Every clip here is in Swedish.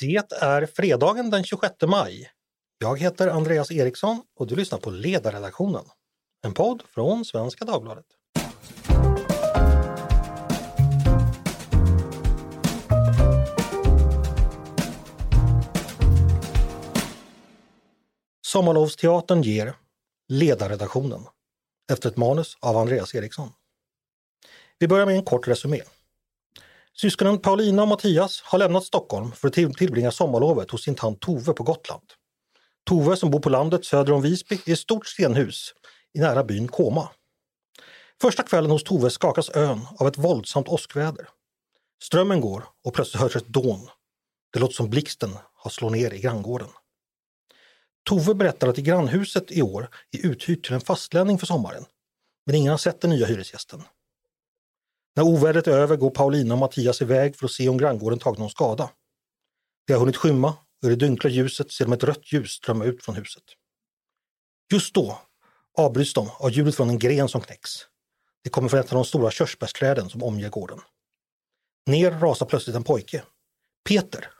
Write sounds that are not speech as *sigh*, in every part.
Det är fredagen den 26 maj. Jag heter Andreas Eriksson och du lyssnar på Ledarredaktionen. En podd från Svenska Dagbladet. Sommarlovsteatern ger Ledarredaktionen efter ett manus av Andreas Eriksson. Vi börjar med en kort resumé. Syskonen Paulina och Mattias har lämnat Stockholm för att tillbringa sommarlovet hos sin tant Tove på Gotland. Tove som bor på landet söder om Visby i ett stort stenhus i nära byn Koma. Första kvällen hos Tove skakas ön av ett våldsamt åskväder. Strömmen går och plötsligt hörs ett dån. Det låter som blixten har slagit ner i granngården. Tove berättar att i grannhuset i år är uthyrt till en fastlänning för sommaren. Men ingen har sett den nya hyresgästen. När ovädret är över går Paulina och Mattias iväg för att se om granngården tagit någon skada. Det har hunnit skymma och i det dunkla ljuset ser de ett rött ljus strömma ut från huset. Just då avbryts de av ljudet från en gren som knäcks. Det kommer från ett av de stora körsbärsträden som omger gården. Ner rasar plötsligt en pojke. Peter.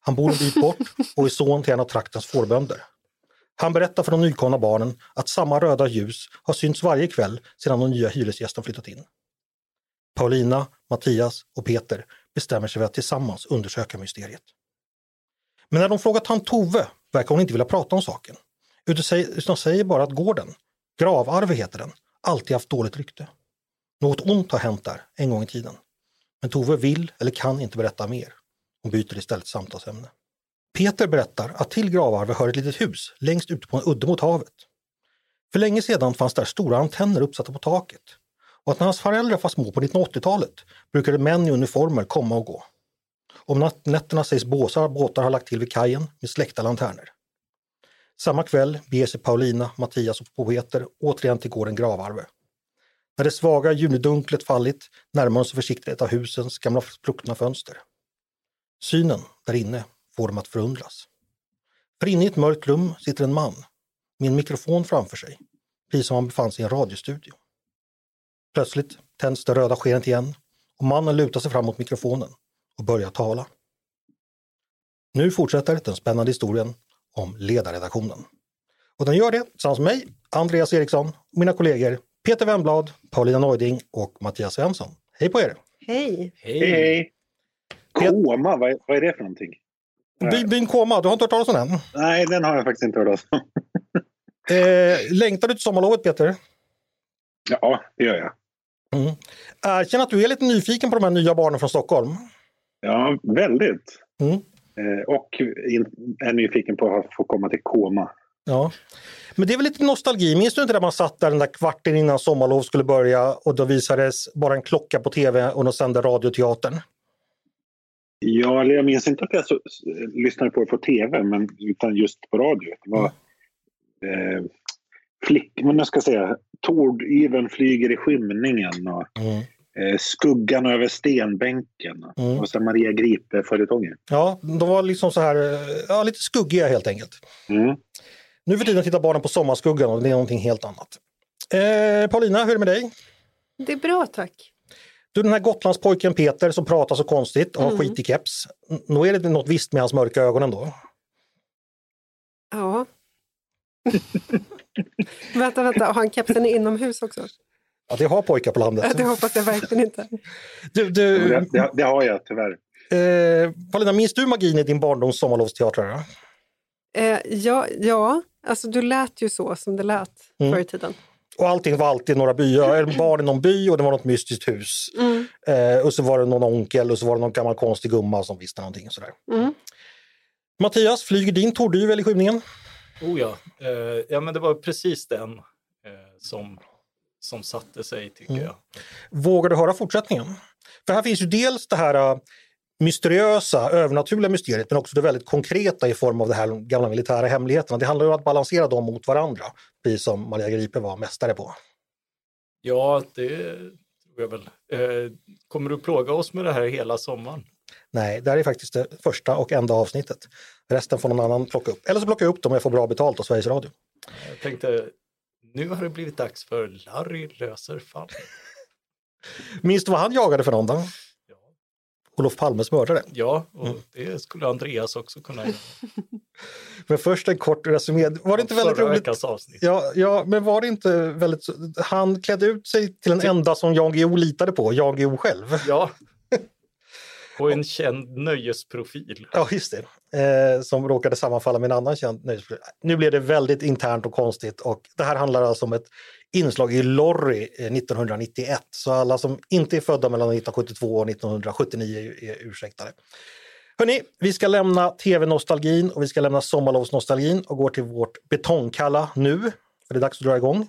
Han bor en bit bort och är son till en av traktens fårbönder. Han berättar för de nykomna barnen att samma röda ljus har synts varje kväll sedan de nya hyresgästen flyttat in. Paulina, Mattias och Peter bestämmer sig för att tillsammans undersöka mysteriet. Men när de frågar tant Tove verkar hon inte vilja prata om saken. Utan säger bara att gården, Gravarve heter den, alltid haft dåligt rykte. Något ont har hänt där en gång i tiden. Men Tove vill eller kan inte berätta mer. Hon byter istället samtalsämne. Peter berättar att till Gravarve hör ett litet hus längst ute på en udde mot havet. För länge sedan fanns där stora antenner uppsatta på taket att när hans föräldrar var små på 1980-talet brukade män i uniformer komma och gå. Om nätterna sägs båsar båtar ha lagt till vid kajen med släckta lanterner. Samma kväll beger sig Paulina, Mattias och Peter återigen till gården Gravarve. När det svaga junidunklet fallit närmar de sig försiktigt ett av husens gamla spruckna fönster. Synen där inne får dem att förundras. För inne i ett mörkt rum sitter en man med en mikrofon framför sig, precis som han befann sig i en radiostudio. Plötsligt tänds det röda skenet igen och mannen lutar sig fram mot mikrofonen och börjar tala. Nu fortsätter den spännande historien om ledarredaktionen. Och den gör det tillsammans med mig, Andreas Eriksson, och mina kollegor Peter Wemblad, Paulina Neuding och Mattias Svensson. Hej på er! Hej! Hej! hej. Koma, vad är, vad är det för någonting? By, byn Koma, du har inte hört talas om den? Nej, den har jag faktiskt inte hört talas om. eh, längtar du till sommarlovet Peter? Ja, det gör jag. Mm. Erkänn att du är lite nyfiken på de här nya barnen från Stockholm. Ja, väldigt. Mm. Eh, och är nyfiken på att få komma till Koma. Ja. Men det är väl lite nostalgi. Minns du inte när man satt där den där kvarten innan sommarlov skulle börja och då visades bara en klocka på tv och de sände radioteatern? Ja, jag minns inte att jag så, lyssnade på det på tv, men utan just på radio. Det var mm. eh, flick, men jag ska säga, Tord-Yven flyger i skymningen och mm. eh, Skuggan över stenbänken mm. och sen Maria Gripe-följetongen. Ja, de var liksom så här, eh, ja, lite skuggiga helt enkelt. Mm. Nu för tiden tittar barnen på Sommarskuggan och det är någonting helt annat. Eh, Paulina, hur är det med dig? Det är bra tack. Du, den här Gotlandspojken Peter som pratar så konstigt och har mm. skit i keps. Nog är det något visst med hans mörka ögon ändå? Ja. *laughs* vänta, vänta, har han kepsen inomhus också? Ja, det har pojkar på landet. Ja, det hoppas jag verkligen inte. Du, du... Det, det, det, har jag tyvärr. Eh, Paulina, minns du magin i din barndoms sommarlovsteatrar? Eh, ja, ja, alltså du lät ju så som det lät mm. förr i tiden. Och allting var alltid några byar, barn i någon by och det var något mystiskt hus. Mm. Eh, och så var det någon onkel och så var det någon gammal konstig gumma som visste någonting. Och sådär. Mm. Mattias, flyger din tordyvel i skymningen? Oh ja, eh, ja men det var precis den eh, som, som satte sig tycker mm. jag. Vågar du höra fortsättningen? För här finns ju dels det här uh, mysteriösa, övernaturliga mysteriet men också det väldigt konkreta i form av de här gamla militära hemligheterna. Det handlar ju om att balansera dem mot varandra, precis som Maria Gripe var mästare på. Ja, det tror jag väl. Eh, kommer du plåga oss med det här hela sommaren? Nej, det här är faktiskt det första och enda avsnittet. Resten får någon annan plocka upp. Eller så plockar jag upp dem om jag får bra betalt av Sveriges Radio. Jag tänkte, nu har det blivit dags för Larry löser fall. *laughs* Minns du vad han jagade för någon då? Olof Palmes mördare. Ja, och det skulle Andreas också kunna göra. *laughs* Men först en kort resumé. Var det inte väldigt roligt? avsnitt. Ja, ja, men var det inte väldigt... Han klädde ut sig till den enda som Jan Guillou litade på, Jan Guillou själv. Ja. *laughs* Och en känd nöjesprofil. Ja, just det. Eh, som råkade sammanfalla med en annan känd nöjesprofil. Nu blev det väldigt internt och konstigt och det här handlar alltså om ett inslag i Lorry eh, 1991. Så alla som inte är födda mellan 1972 och 1979 är, är ursäktade. Hörni, vi ska lämna tv-nostalgin och vi ska lämna sommarlovsnostalgin och går till vårt betongkalla nu. Är det dags att dra igång?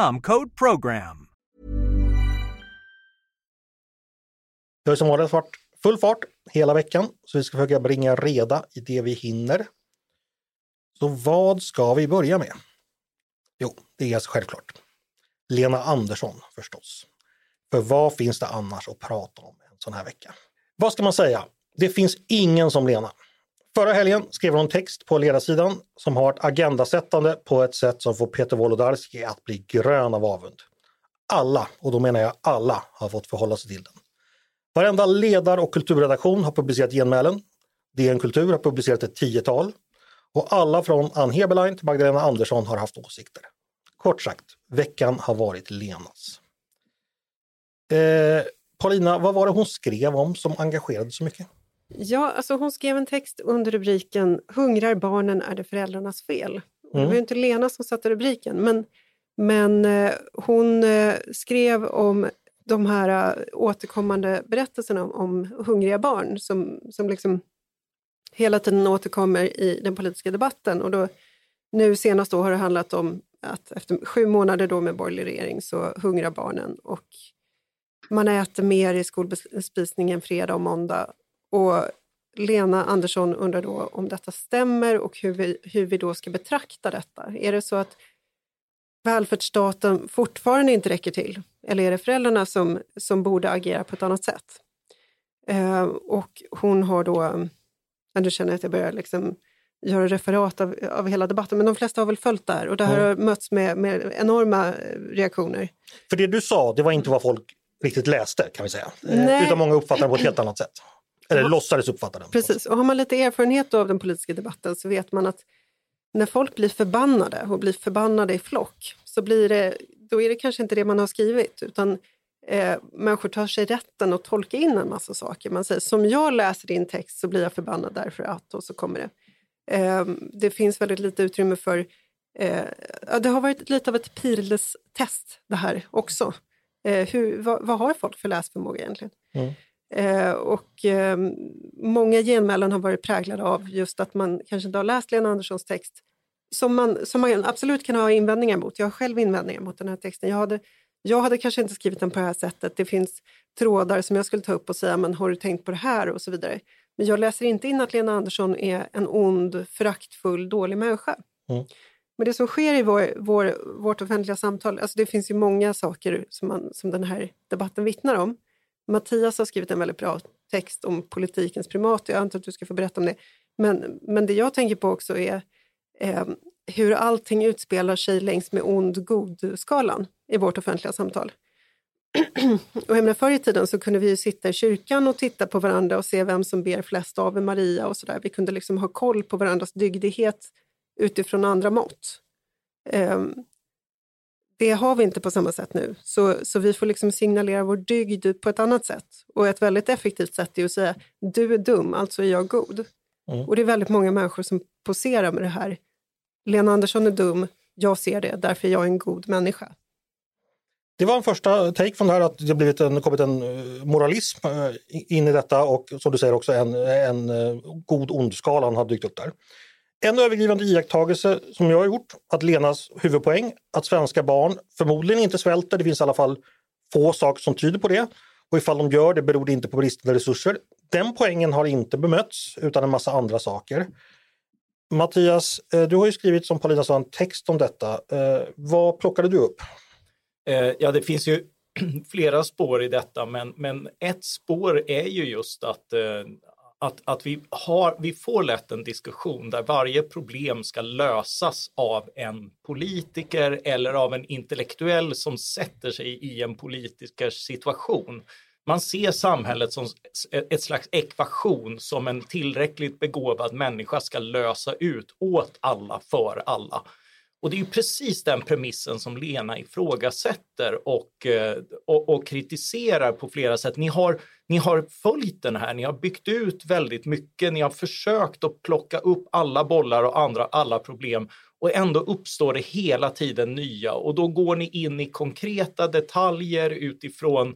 code PROGRAM. Det har som vanligt varit full fart hela veckan, så vi ska försöka bringa reda i det vi hinner. Så vad ska vi börja med? Jo, det är alltså självklart. Lena Andersson förstås. För vad finns det annars att prata om en sån här vecka? Vad ska man säga? Det finns ingen som Lena. Förra helgen skrev hon text på ledarsidan som har ett agendasättande på ett sätt som får Peter Wolodarski att bli grön av avund. Alla, och då menar jag alla, har fått förhålla sig till den. Varenda ledar och kulturredaktion har publicerat genmälen. DN Kultur har publicerat ett tiotal. Och alla från Ann Heberlein till Magdalena Andersson har haft åsikter. Kort sagt, veckan har varit Lenas. Eh, Paulina, vad var det hon skrev om som engagerade så mycket? Ja, alltså hon skrev en text under rubriken Hungrar barnen är det föräldrarnas fel. Och Det Mm. var ju inte Lena som satte rubriken, men, men eh, hon eh, skrev om de här eh, återkommande berättelserna om, om hungriga barn som, som liksom hela tiden återkommer i den politiska debatten. Och då, nu senast då har det handlat om att efter sju månader då med borgerlig regering så hungrar barnen och man äter mer i skolbespisningen fredag och måndag. Och Lena Andersson undrar då om detta stämmer och hur vi, hur vi då ska betrakta detta. Är det så att välfärdsstaten fortfarande inte räcker till? Eller är det föräldrarna som, som borde agera på ett annat sätt? Eh, och hon har då, du känner att jag börjar liksom göra referat av, av hela debatten, men de flesta har väl följt det här och det här Mm. har mötts med, med enorma reaktioner. För det du sa, det var inte vad folk riktigt läste kan vi säga. Eh, Nej. Utan många uppfattade det på ett helt annat sätt. Eller Ja. låtsades uppfatta den. Precis, och har man lite erfarenhet av den politiska debatten så vet man att när folk blir förbannade och blir förbannade i flock så blir det, då är det kanske inte det man har skrivit utan eh, människor tar sig rätten att tolka in en massa saker. Man säger som jag läser din text så blir jag förbannad därför att och så kommer det. Eh, det finns väldigt lite utrymme för eh, det har varit lite av ett Piles-test det här också. Eh, hur, vad, vad har folk för läsförmåga egentligen? Mm. Eh, och eh, många genmälen har varit präglade av just att man kanske inte har läst Lena Anderssons text som man, som man absolut kan ha invändningar mot. Jag har själv invändningar mot den här texten. Jag hade, jag hade kanske inte skrivit den på det här sättet. Det finns trådar som jag skulle ta upp och säga, men har du tänkt på det här och så vidare. Men jag läser inte in att Lena Andersson är en ond, föraktfull, dålig människa. Mm. Men det som sker i vår, vår, vårt offentliga samtal, alltså det finns ju många saker som, man, som den här debatten vittnar om. Mattias har skrivit en väldigt bra text om politikens primat. Jag antar att du ska få berätta om det. Men, men det jag tänker på också är eh, hur allting utspelar sig längs med ond-god-skalan i vårt offentliga samtal. *clears throat* och jag menar, förr i tiden så kunde vi ju sitta i kyrkan och titta på varandra och se vem som ber flest Ave Maria och sådär. Vi kunde liksom ha koll på varandras dygdighet utifrån andra mått. Ehm, det har vi inte på samma sätt nu, så, så vi får liksom signalera vår dygd på ett annat sätt. Och ett väldigt effektivt sätt är att säga du är dum, alltså är jag god. Mm. Och det är väldigt många människor som poserar med det här. Lena Andersson är dum, jag ser det, därför är jag en god människa. Det var en första take från det här att det blivit en, kommit en eh, moralism eh, in i detta och som du säger också en, en eh, god ond-skalan har dykt upp där. En övergripande iakttagelse som jag har gjort, att Lenas huvudpoäng, att svenska barn förmodligen inte svälter, det finns i alla fall få saker som tyder på det. Och ifall de gör det beror det inte på bristande resurser. Den poängen har inte bemötts utan en massa andra saker. Mattias, eh, du har ju skrivit som Paulina sa en text om detta. Eh, vad plockade du upp? Eh, ja, det finns ju *clears throat* flera spår i detta, men, men ett spår är ju just att, att, att vi, har, vi får lätt en diskussion där varje problem ska lösas av en politiker eller av en intellektuell som sätter sig i en politikers situation. Man ser samhället som ett slags ekvation som en tillräckligt begåvad människa ska lösa ut åt alla, för alla. Och det är ju precis den premissen som Lena ifrågasätter och, eh, och, och, kritiserar på flera sätt. Ni har, ni har följt den här, ni har byggt ut väldigt mycket, ni har försökt att plocka upp alla bollar och andra, alla problem och ändå uppstår det hela tiden nya och då går ni in i konkreta detaljer utifrån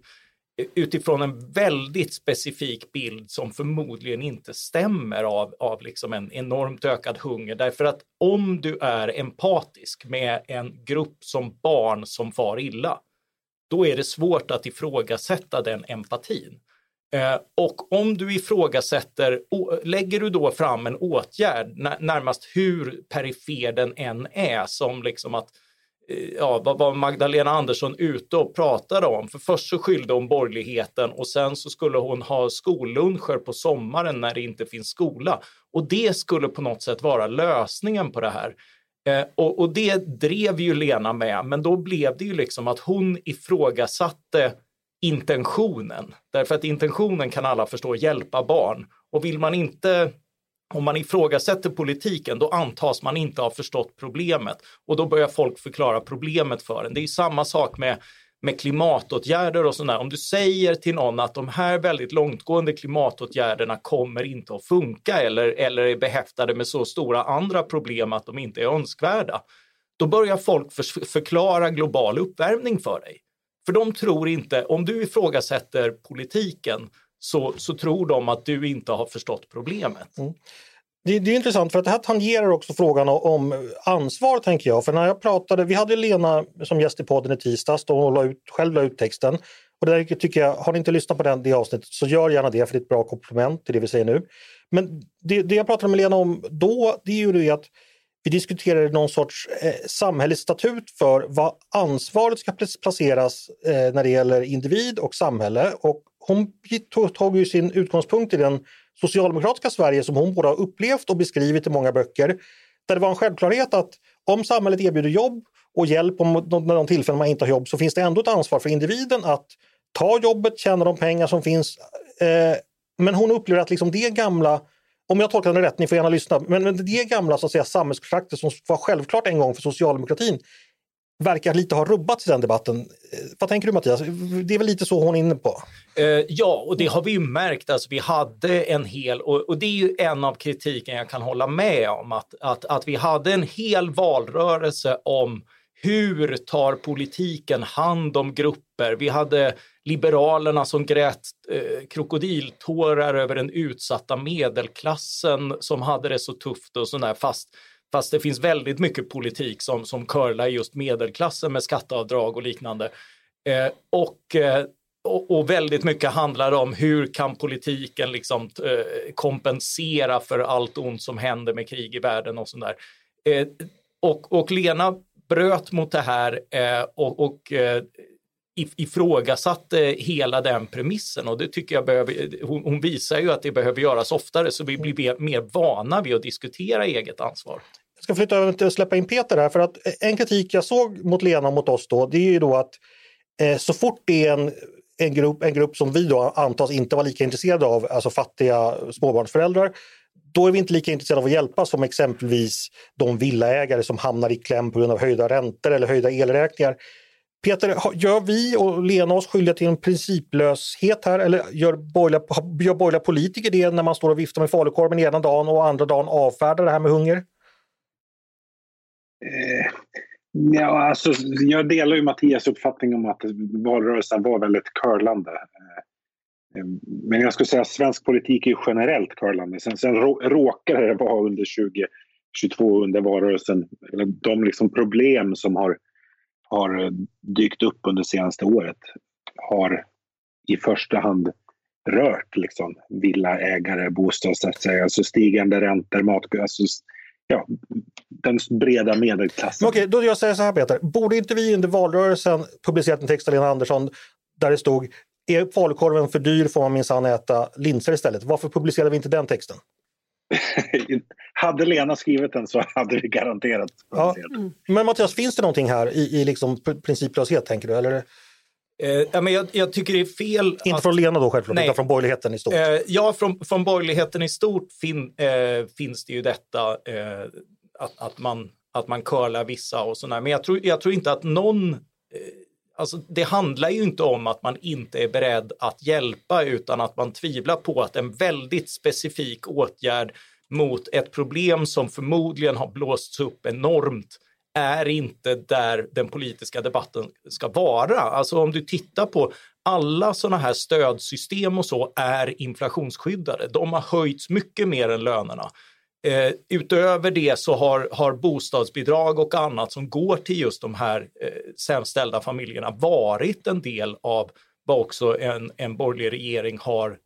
utifrån en väldigt specifik bild som förmodligen inte stämmer av, av liksom en enormt ökad hunger. Därför att om du är empatisk med en grupp som barn som far illa, då är det svårt att ifrågasätta den empatin. Eh, och om du ifrågasätter, lägger du då fram en åtgärd, närmast hur perifer den än är, som liksom att Eh, ja, vad var Magdalena Andersson ute och pratade om? För först så skyllde hon borgerligheten och sen så skulle hon ha skolluncher på sommaren när det inte finns skola. Och det skulle på något sätt vara lösningen på det här. Eh, och, och, det drev ju Lena med, men då blev det ju liksom att hon ifrågasatte intentionen. Därför att intentionen kan alla förstå, hjälpa barn. Och vill man inte om man ifrågasätter politiken, då antas man inte ha förstått problemet och då börjar folk förklara problemet för en. Det är samma sak med med klimatåtgärder och sådär. Om du säger till någon att de här väldigt långtgående klimatåtgärderna kommer inte att funka eller, eller är behäftade med så stora andra problem att de inte är önskvärda, då börjar folk för, förklara global uppvärmning för dig. För de tror inte, om du ifrågasätter politiken, så, så tror de att du inte har förstått problemet. Mm. Det, det, är intressant för att det här tangerar också frågan om ansvar tänker jag. För när jag pratade, vi hade Lena som gäst i podden i tisdags då hon la ut, själv la ut texten. Och det tycker jag, har ni inte lyssnat på den, det avsnittet så gör gärna det för det är ett bra komplement till det vi säger nu. Men det, det jag pratade med Lena om då det är ju det att vi diskuterade någon sorts eh, samhällelig statut för vad ansvaret ska placeras eh, när det gäller individ och samhälle. Och hon tog ju sin utgångspunkt i den socialdemokratiska Sverige som hon både har upplevt och beskrivit i många böcker. Där det var en självklarhet att om samhället erbjuder jobb och hjälp om när de tillfällen man inte har jobb så finns det ändå ett ansvar för individen att ta jobbet, tjäna de pengar som finns. Eh, men hon upplever att liksom det gamla, om jag tolkar henne rätt, ni får gärna lyssna, men det gamla så att säga, samhällskontraktet som var självklart en gång för socialdemokratin verkar lite ha rubbats i den debatten. Eh, vad tänker du Mattias? Det är väl lite så hon är inne på? Uh, ja, och det har vi ju märkt. Alltså, vi hade en hel, och, och, det är ju en av kritiken jag kan hålla med om, att, att, att vi hade en hel valrörelse om hur tar politiken hand om grupper? Vi hade Liberalerna som grät eh, krokodiltårar över den utsatta medelklassen som hade det så tufft och sådär, fast Fast det finns väldigt mycket politik som, som curlar just medelklassen med skatteavdrag och liknande. Eh, och, eh, och, och, väldigt mycket handlar om hur kan politiken liksom, eh, kompensera för allt ont som händer med krig i världen och sådär. Eh, och, och Lena bröt mot det här eh, och, och eh, ifrågasatte hela den premissen och det tycker jag behöver, hon, hon, visar ju att det behöver göras oftare så vi blir mer vana vid att diskutera eget ansvar. Jag ska flytta över till att släppa in Peter här för att eh, en kritik jag såg mot Lena och mot oss då det är ju då att eh, så fort det är en, en, grupp, en grupp som vi då antas inte vara lika intresserade av, alltså fattiga småbarnsföräldrar, då är vi inte lika intresserade av att hjälpa som exempelvis de villaägare som hamnar i kläm på grund av höjda räntor eller höjda elräkningar. Peter, gör vi och Lena oss skyldiga till en principlöshet här eller gör borgerliga, gör borgerliga politiker det när man står och viftar med falukorven ena dagen och andra dagen avfärdar det här med hunger? Eh, ja, alltså, jag delar ju Mattias uppfattning om att valrörelsen var väldigt curlande. Eh, eh men jag skulle säga att svensk politik är generellt curlande. Sen, sen råkar det vara under 2022 under valrörelsen, de liksom problem som har har dykt upp under senaste året har i första hand rört liksom, villaägare, bostadsrättsägare, alltså stigande räntor, mat, alltså, ja, den breda medelklassen. Okej, då jag säger så här Peter, borde inte vi under valrörelsen publicerat en text av Lena Andersson där det stod är falukorven för dyr får man minsann äta linser istället. Varför publicerade vi inte den texten? *laughs* hade Lena skrivit den så hade vi garanterat ja. Men Mattias, finns det någonting här i, i liksom principlöshet tänker du? Eller? Eh, men jag, jag, tycker det är fel. Inte att, från Lena då självklart, nej, utan från borgerligheten i stort. Eh, ja, från, från borgerligheten i stort fin, eh, finns det ju detta att, att, man, att man curlar vissa och sådär. Men jag tror, jag tror inte att någon Alltså, det handlar ju inte om att man inte är beredd att hjälpa utan att man tvivlar på att en väldigt specifik åtgärd mot ett problem som förmodligen har blåsts upp enormt är inte där den politiska debatten ska vara. Alltså om du tittar på alla sådana här stödsystem och så är inflationsskyddade. De har höjts mycket mer än lönerna. Eh, utöver det så har, har bostadsbidrag och annat som går till just de här eh, sämst ställda familjerna varit en del av vad också en, en borgerlig regering har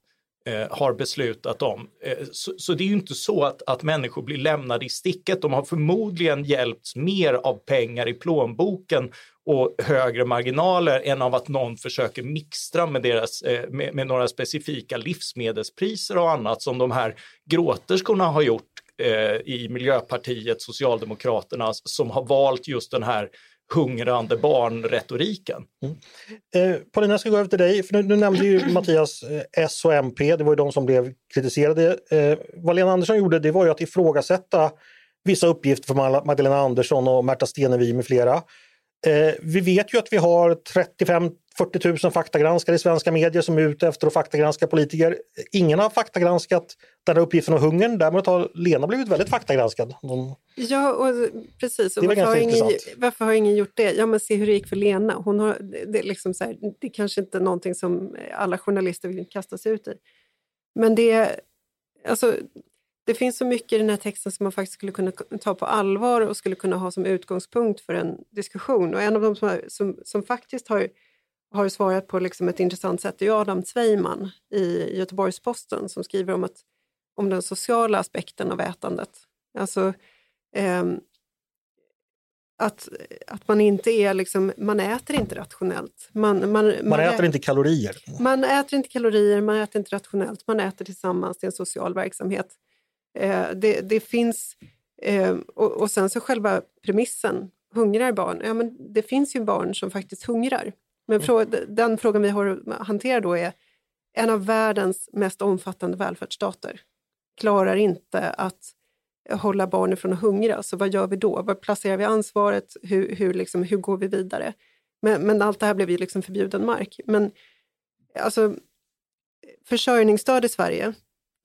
Eh, har beslutat om. Eh, så, så, det är ju inte så att, att människor blir lämnade i sticket. De har förmodligen hjälpts mer av pengar i plånboken och högre marginaler än av att någon försöker mixtra med, deras, eh, med, med några specifika livsmedelspriser och annat som de här gråterskorna har gjort eh, i Miljöpartiet, Socialdemokraterna, som har valt just den här hungrande barnretoriken. Mm. Eh, Paulina, jag ska gå över till dig. För nu, nu nämnde ju *clears throat* Mattias eh, S och MP, det var ju de som blev kritiserade. Eh, vad Lena Andersson gjorde det var ju att ifrågasätta vissa uppgifter från Magdalena Andersson och Märta Stenevi med flera. Eh, vi vet ju att vi har 35 40 000 faktagranskare i svenska medier som är ute efter att faktagranska politiker. Ingen har faktagranskat den här uppgiften om hungern. Däremot har Lena blivit väldigt faktagranskad. De... Ja, och precis. Och varför, har ingen, varför har ingen gjort det? Ja, men se hur det gick för Lena. Hon har, det, är liksom så här, det är kanske inte någonting som alla journalister vill kasta sig ut i. Men det, alltså, det finns så mycket i den här texten som man faktiskt skulle kunna ta på allvar och skulle kunna ha som utgångspunkt för en diskussion. Och en av dem som, som, som faktiskt har har svarat på liksom ett intressant sätt är Adam Zweiman i Göteborgs-Posten som skriver om, att, om den sociala aspekten av ätandet. Alltså eh, att, att man inte är liksom, man äter inte rationellt. Man, man, man, man äter inte kalorier. Man äter inte kalorier, man äter inte rationellt, man äter tillsammans, det är en social verksamhet. Eh, det, det finns, eh, och, och sen så själva premissen, hungrar barn? Ja, men det finns ju barn som faktiskt hungrar. Men den frågan vi har att hantera då är en av världens mest omfattande välfärdsstater klarar inte att hålla barnen från att hungra. Så vad gör vi då? Var placerar vi ansvaret? Hur, hur, liksom, hur går vi vidare? Men, men allt det här blev ju liksom förbjuden mark. Men alltså, försörjningsstöd i Sverige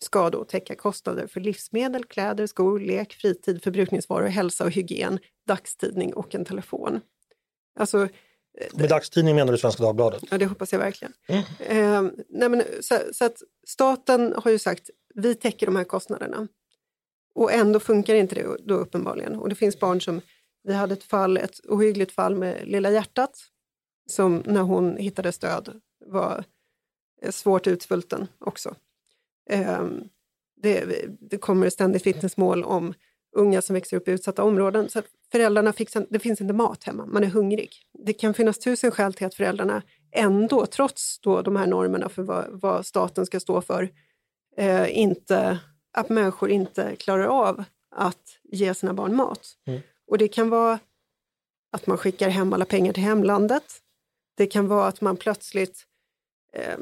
ska då täcka kostnader för livsmedel, kläder, skor, lek, fritid, förbrukningsvaror, hälsa och hygien, dagstidning och en telefon. Alltså, med dagstidning menar du Svenska Dagbladet? Ja, det hoppas jag verkligen. Mm. Eh, nej men, så, så, att staten har ju sagt vi täcker de här kostnaderna. Och ändå funkar inte det då uppenbarligen. Och det finns barn som, vi hade ett fall, ett ohyggligt fall med Lilla hjärtat som när hon hittade stöd var svårt utsvulten också. Eh, det, det kommer ständigt vittnesmål om unga som växer upp i utsatta områden. Så föräldrarna fixar, det finns inte mat hemma, man är hungrig. Det kan finnas tusen skäl till att föräldrarna ändå, trots då de här normerna för vad, vad staten ska stå för, eh, inte, att människor inte klarar av att ge sina barn mat. Mm. Och det kan vara att man skickar hem alla pengar till hemlandet. Det kan vara att man plötsligt eh,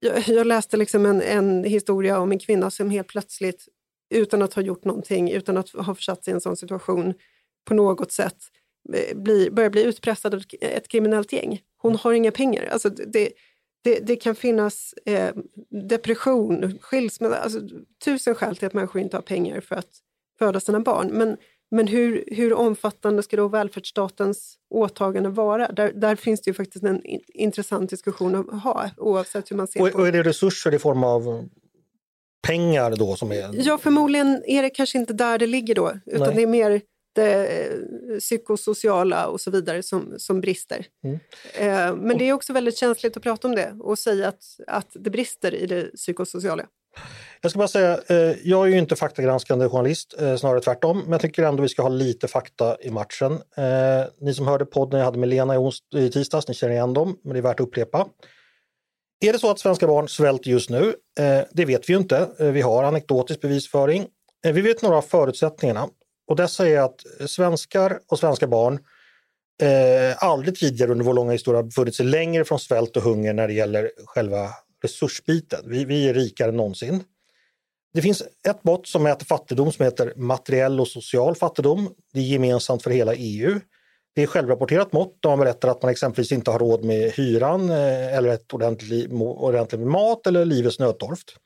jag, jag läste liksom en, en historia om en kvinna som helt plötsligt utan att ha gjort någonting, utan att ha försatt sig i en sån situation på något sätt eh, bli, börjar bli utpressad av ett kriminellt gäng. Hon har inga pengar. Alltså det, det, det kan finnas eh, depression, skilsmässa, alltså, tusen skäl till att människor inte har pengar för att föda sina barn. Men, men hur, hur omfattande ska då välfärdsstatens åtagande vara? Där, där finns det ju faktiskt en intressant diskussion att ha oavsett hur man ser och, på Och är det resurser i form av pengar då som är... Ja, förmodligen är det kanske inte där det ligger då, utan Nej. det är mer det eh, psykosociala och så vidare som, som brister. Mm. Eh, men det är också väldigt känsligt att prata om det och säga att, att det brister i det psykosociala. Jag ska bara säga, eh, jag är ju inte faktagranskande journalist, snarare tvärtom, men jag tycker ändå vi ska ha lite fakta i matchen. Ni som hörde podden jag hade med Lena i tisdags, ni känner igen dem, men det är värt att upprepa. Är det så att svenska barn svälter just nu? Eh, det vet vi ju inte. Eh, vi har anekdotisk bevisföring. Eh, vi vet några av förutsättningarna och dessa är att svenskar och svenska barn eh, aldrig tidigare under vår långa historia befunnit sig längre från svält och hunger när det gäller själva resursbiten. Vi, vi är rikare än någonsin. Det finns ett mått som mäter fattigdom som heter materiell och social fattigdom. Det är gemensamt för hela EU. Det är självrapporterat mått där man berättar att man exempelvis inte har råd med hyran eh, eller ett ordentligt, ordentligt med mat eller livets nödtorft.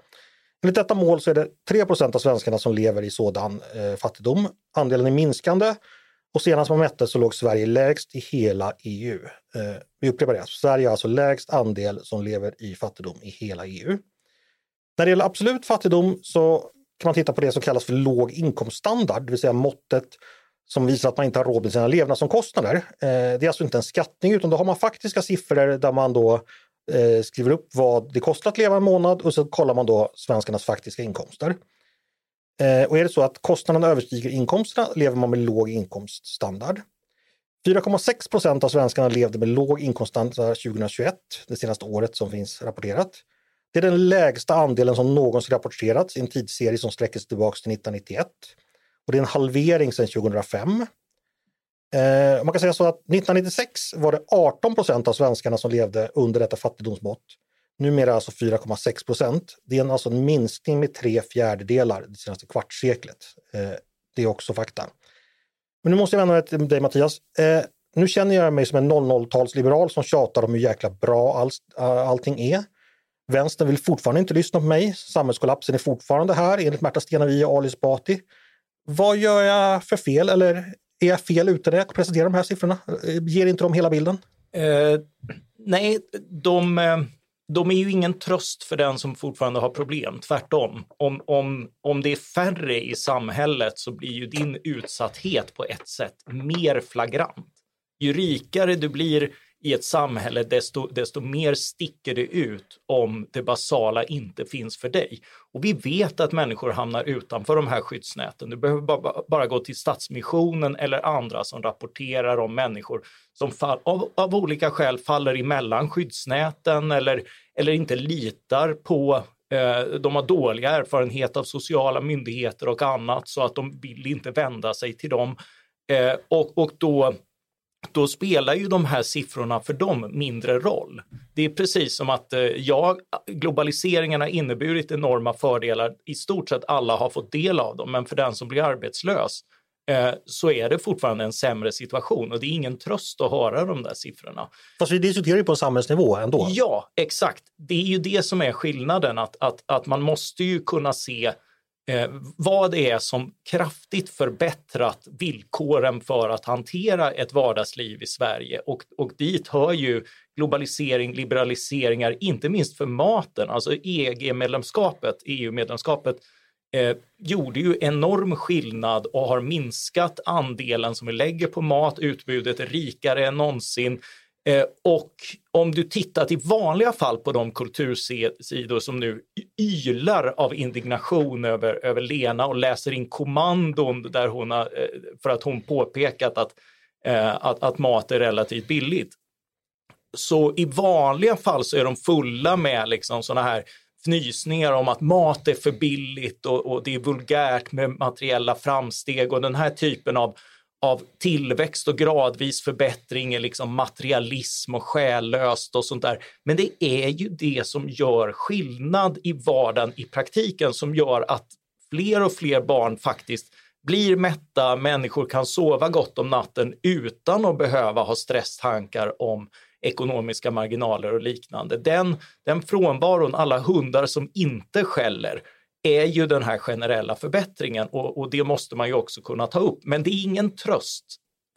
Enligt detta mål så är det 3% av svenskarna som lever i sådan eh, fattigdom. Andelen är minskande och senast man mätte så låg Sverige lägst i hela EU. Eh, vi upprepar det, Sverige har alltså lägst andel som lever i fattigdom i hela EU. När det gäller absolut fattigdom så kan man titta på det som kallas för låg inkomststandard, det vill säga måttet som visar att man inte har råd med sina levnadsomkostnader. Eh, det är alltså inte en skattning utan då har man faktiska siffror där man då eh, skriver upp vad det kostar att leva en månad och så kollar man då svenskarnas faktiska inkomster. Eh, och är det så att kostnaderna överstiger inkomsterna lever man med låg inkomststandard. 4,6 procent av svenskarna levde med låg inkomststandard 2021, det senaste året som finns rapporterat. Det är den lägsta andelen som någonsin rapporterats i en tidsserie som sträcker sig tillbaka till 1991. Och det är en halvering sedan 2005. Eh, man kan säga så att 1996 var det 18 procent av svenskarna som levde under detta fattigdomsmått. Numera alltså 4,6 procent. Det är alltså en minskning med tre fjärdedelar det senaste kvartsseklet. Eh, det är också fakta. Men nu måste jag vända mig till dig Mattias. Eh, nu känner jag mig som en 00-talsliberal som tjatar om hur jäkla bra all, allting är. Vänstern vill fortfarande inte lyssna på mig. Samhällskollapsen är fortfarande här enligt Märta Stenevi och Ali Esbati. Vad gör jag för fel eller är jag fel ute när jag presenterar de här siffrorna? Ger inte de hela bilden? Eh, nej, de, eh, de är ju ingen tröst för den som fortfarande har problem. Tvärtom. Om, om, om det är färre i samhället så blir ju din utsatthet på ett sätt mer flagrant. Ju rikare du blir i ett samhälle, desto, desto mer sticker det ut om det basala inte finns för dig. Och vi vet att människor hamnar utanför de här skyddsnäten. Du behöver bara, bara gå till Stadsmissionen eller andra som rapporterar om människor som fall, av, av olika skäl faller emellan skyddsnäten eller, eller inte litar på eh, de har dåliga erfarenhet av sociala myndigheter och annat så att de vill inte vända sig till dem. Eh, och, och då då spelar ju de här siffrorna för dem mindre roll. Det är precis som att eh, ja, globaliseringen har inneburit enorma fördelar. I stort sett alla har fått del av dem, men för den som blir arbetslös eh, så är det fortfarande en sämre situation och det är ingen tröst att höra de där siffrorna. Fast vi diskuterar ju på samhällsnivå ändå. Ja, exakt. Det är ju det som är skillnaden, att, att, att man måste ju kunna se eh, vad det är som kraftigt förbättrat villkoren för att hantera ett vardagsliv i Sverige. Och, och dit hör ju globalisering, liberaliseringar, inte minst för maten. Alltså EG-medlemskapet, EU-medlemskapet, eh, gjorde ju enorm skillnad och har minskat andelen som vi lägger på mat. Utbudet är rikare än någonsin. Eh, och om du tittar i vanliga fall på de kultursidor som nu ylar av indignation över, över Lena och läser in kommandon där hon har, eh, för att hon påpekat att, eh, att, att mat är relativt billigt. Så i vanliga fall så är de fulla med liksom sådana här fnysningar om att mat är för billigt och, och det är vulgärt med materiella framsteg och den här typen av av tillväxt och gradvis förbättring är liksom materialism och själlöst och sånt där. Men det är ju det som gör skillnad i vardagen i praktiken som gör att fler och fler barn faktiskt blir mätta, människor kan sova gott om natten utan att behöva ha stresstankar om ekonomiska marginaler och liknande. Den, den frånvaron, alla hundar som inte skäller, är ju den här generella förbättringen och, och, det måste man ju också kunna ta upp. Men det är ingen tröst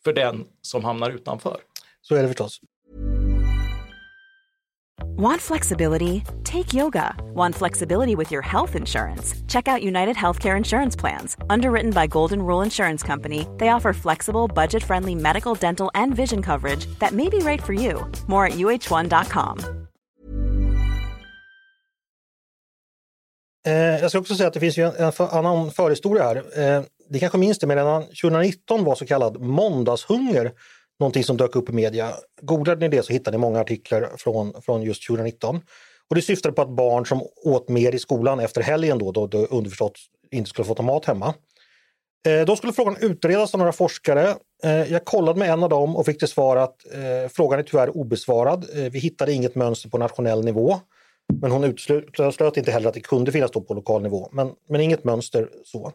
för den som hamnar utanför. Så är det förstås. Want flexibility? Take yoga. Want flexibility with your health insurance? Check out United Healthcare Insurance Plans. Underwritten by Golden Rule Insurance Company, they offer flexible, budget friendly medical, dental, and vision coverage that may be right for you. More at uh1.com. Eh, jag ska också säga att det finns ju en, en annan förhistoria här. Eh, det kanske minns det, men redan 2019 var så kallad måndagshunger någonting som dök upp i media. Googlade ni det så hittade ni många artiklar från, från just 2019. Och det syftade på att barn som åt mer i skolan efter helgen då, då, då underförstått inte skulle få ta mat hemma. Eh, då skulle frågan utredas av några forskare. Eh, jag kollade med en av dem och fick till svar att eh, frågan är tyvärr obesvarad. Eh, vi hittade inget mönster på nationell nivå. Men hon uteslöt inte heller att det kunde finnas då på lokal nivå, men, men inget mönster så.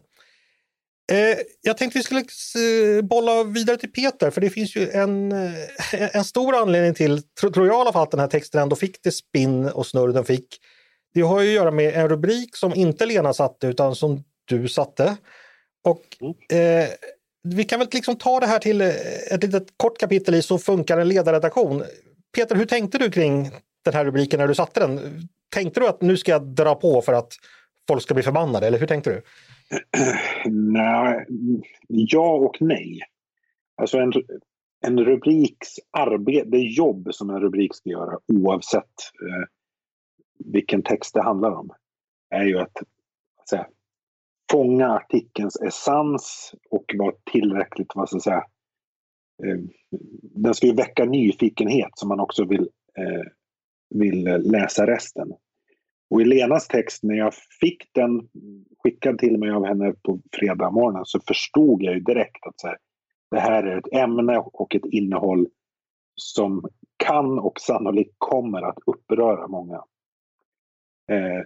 Eh, jag tänkte vi skulle eh, bolla vidare till Peter, för det finns ju en, eh, en stor anledning till, tror jag i alla fall, att den här texten ändå fick det spinn och snurr den fick. Det har ju att göra med en rubrik som inte Lena satte, utan som du satte. Och eh, vi kan väl liksom ta det här till eh, ett litet kort kapitel i Så funkar en ledarredaktion. Peter, hur tänkte du kring den här rubriken när du satte den? Tänkte du att nu ska jag dra på för att folk ska bli förbannade, eller hur tänkte du? *clears throat* nej, ja och nej. Alltså en, en rubriks arbete, det jobb som en rubrik ska göra oavsett eh, vilken text det handlar om, är ju att, att säga, fånga artikelns essens och vara tillräckligt, vad ska jag säga, eh, den ska ju väcka nyfikenhet som man också vill, eh, vill läsa resten. Och i Lenas text, när jag fick den skickad till mig av henne på fredag morgonen så förstod jag ju direkt att så här, det här är ett ämne och ett innehåll som kan och sannolikt kommer att uppröra många. Eh,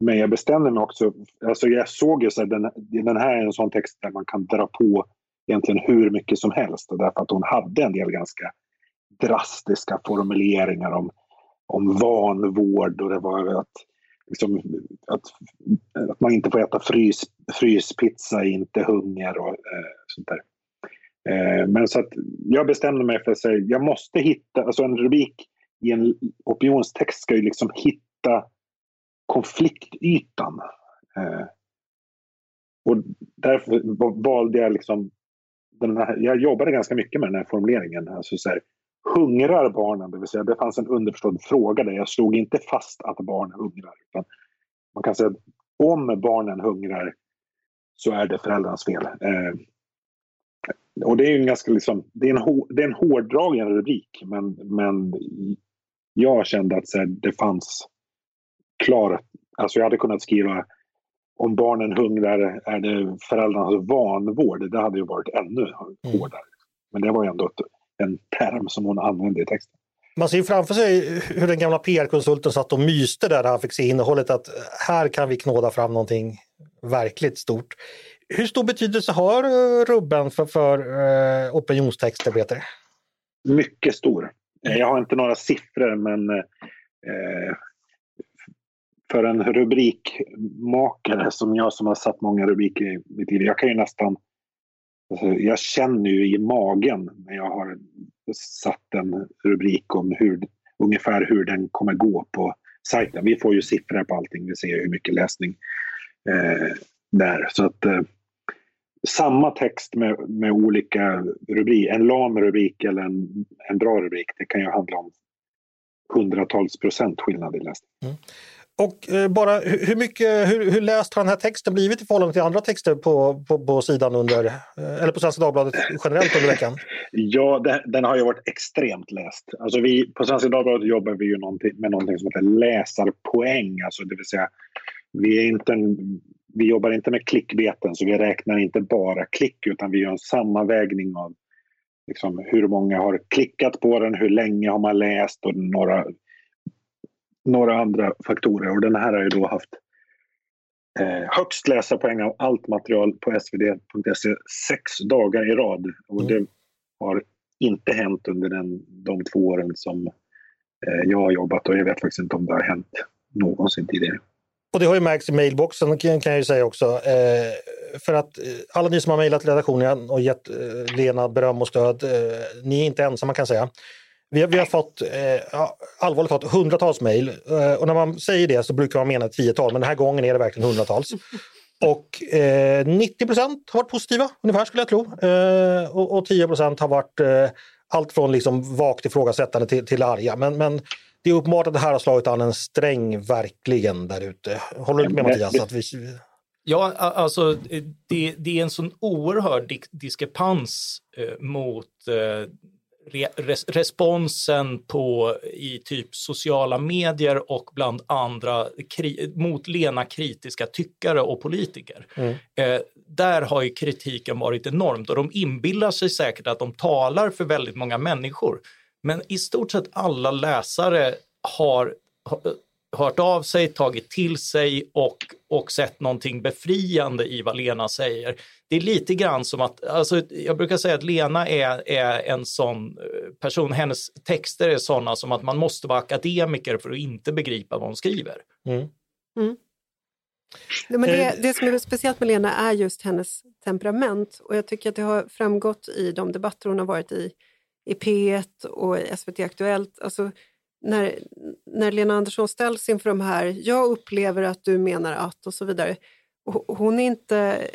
men jag bestämde mig också, alltså jag såg ju att den, den här är en sån text där man kan dra på egentligen hur mycket som helst. Därför att hon hade en del ganska drastiska formuleringar om om vanvård och det var att, liksom, att, att man inte får äta frys, fryspizza inte hunger och eh, sånt där. Eh, men så att jag bestämde mig för att säga, jag måste hitta, alltså en rubrik i en opinionstext ska ju liksom hitta konfliktytan. Eh, och därför valde jag liksom den här, jag jobbade ganska mycket med den här formuleringen. Alltså så här, hungrar barnen? Det vill säga det fanns en underförstådd fråga där. Jag slog inte fast att barn hungrar. Utan man kan säga att om barnen hungrar så är det föräldrarnas fel. Eh, och det är en ganska liksom, det är en, det är en hårdragen rubrik men, men jag kände att så här, det fanns klar, alltså jag hade kunnat skriva om barnen hungrar är det föräldrarnas vanvård. Det hade ju varit ännu mm. hårdare. Men det var ju ändå ett en term som hon använde i texten. Man ser framför sig hur den gamla PR-konsulten satt och myste där han fick se innehållet att här kan vi knåda fram någonting verkligt stort. Hur stor betydelse har eh, rubben för, för uh, opinionstexter, Peter? Mycket stor. Eh, jag har inte några siffror men eh, för en rubrikmakare som jag som har satt många rubriker i mitt liv, jag kan ju nästan Alltså, jag känner ju i magen när jag har satt en rubrik om hur, ungefär hur den kommer gå på sajten. Vi får ju siffror på allting, vi ser hur mycket läsning eh, där. Så att eh, samma text med, med olika rubriker, en lam rubrik eller en, en bra rubrik, det kan ju handla om hundratals procent skillnad i läsning. Mm. Och eh, bara hur, mycket, hur, hur läst har den här texten blivit i förhållande till andra texter på, på, på sidan under, eh, eller på Svenska Dagbladet generellt under veckan? *laughs* Ja, det, den har ju varit extremt läst. Alltså vi, på Svenska Dagbladet jobbar vi ju någonting, med någonting som heter läsarpoäng, alltså det vill säga vi, är inte en, vi jobbar inte med klickbeten så vi räknar inte bara klick utan vi gör en sammanvägning av liksom, hur många har klickat på den, hur länge har man läst och några några andra faktorer. Och den här har ju då haft eh, högst läsarpoäng av allt material på svd.se sex dagar i rad. Och mm. det har inte hänt under den, de två åren som eh, jag har jobbat och jag vet faktiskt inte om det har hänt någonsin tidigare. Och det har ju märkts i mailboxen kan jag ju säga också. Eh, för att eh, alla ni som har mejlat redaktionen och gett eh, Lena beröm och stöd, eh, ni är inte ensamma kan jag säga. Vi har, vi har fått, eh, allvarligt talat, hundratals mejl. Eh, och när man säger det så brukar man mena tiotal, men den här gången är det verkligen hundratals. *laughs* Och eh, 90 procent har varit positiva, ungefär skulle jag tro. Eh, och, och 10 procent har varit eh, allt från liksom vagt ifrågasättande till, till arga. Men, men det är uppenbart att det här har slagit an en sträng verkligen där ute. Håller du med Mattias? Att vi... Ja, alltså det, det är en sån oerhörd diskrepans eh, mot res responsen på i typ sociala medier och bland andra mot Lena kritiska tyckare och politiker. Mm. Eh, där har ju kritiken varit enormt och de inbillar sig säkert att de talar för väldigt många människor. Men i stort sett alla läsare har hört av sig, tagit till sig och, och sett någonting befriande i vad Lena säger. Det är lite grann som att, alltså, jag brukar säga att Lena är, är en sån eh, person, hennes texter är sådana som att man måste vara akademiker för att inte begripa vad hon skriver. Mm. Mm. men det, eh. det som är speciellt med Lena är just hennes temperament och jag tycker att det har framgått i de debatter hon har varit i, i P1 och i SVT Aktuellt. Alltså, när, när Lena Andersson ställs inför de här, jag upplever att du menar att och så vidare. Hon är inte,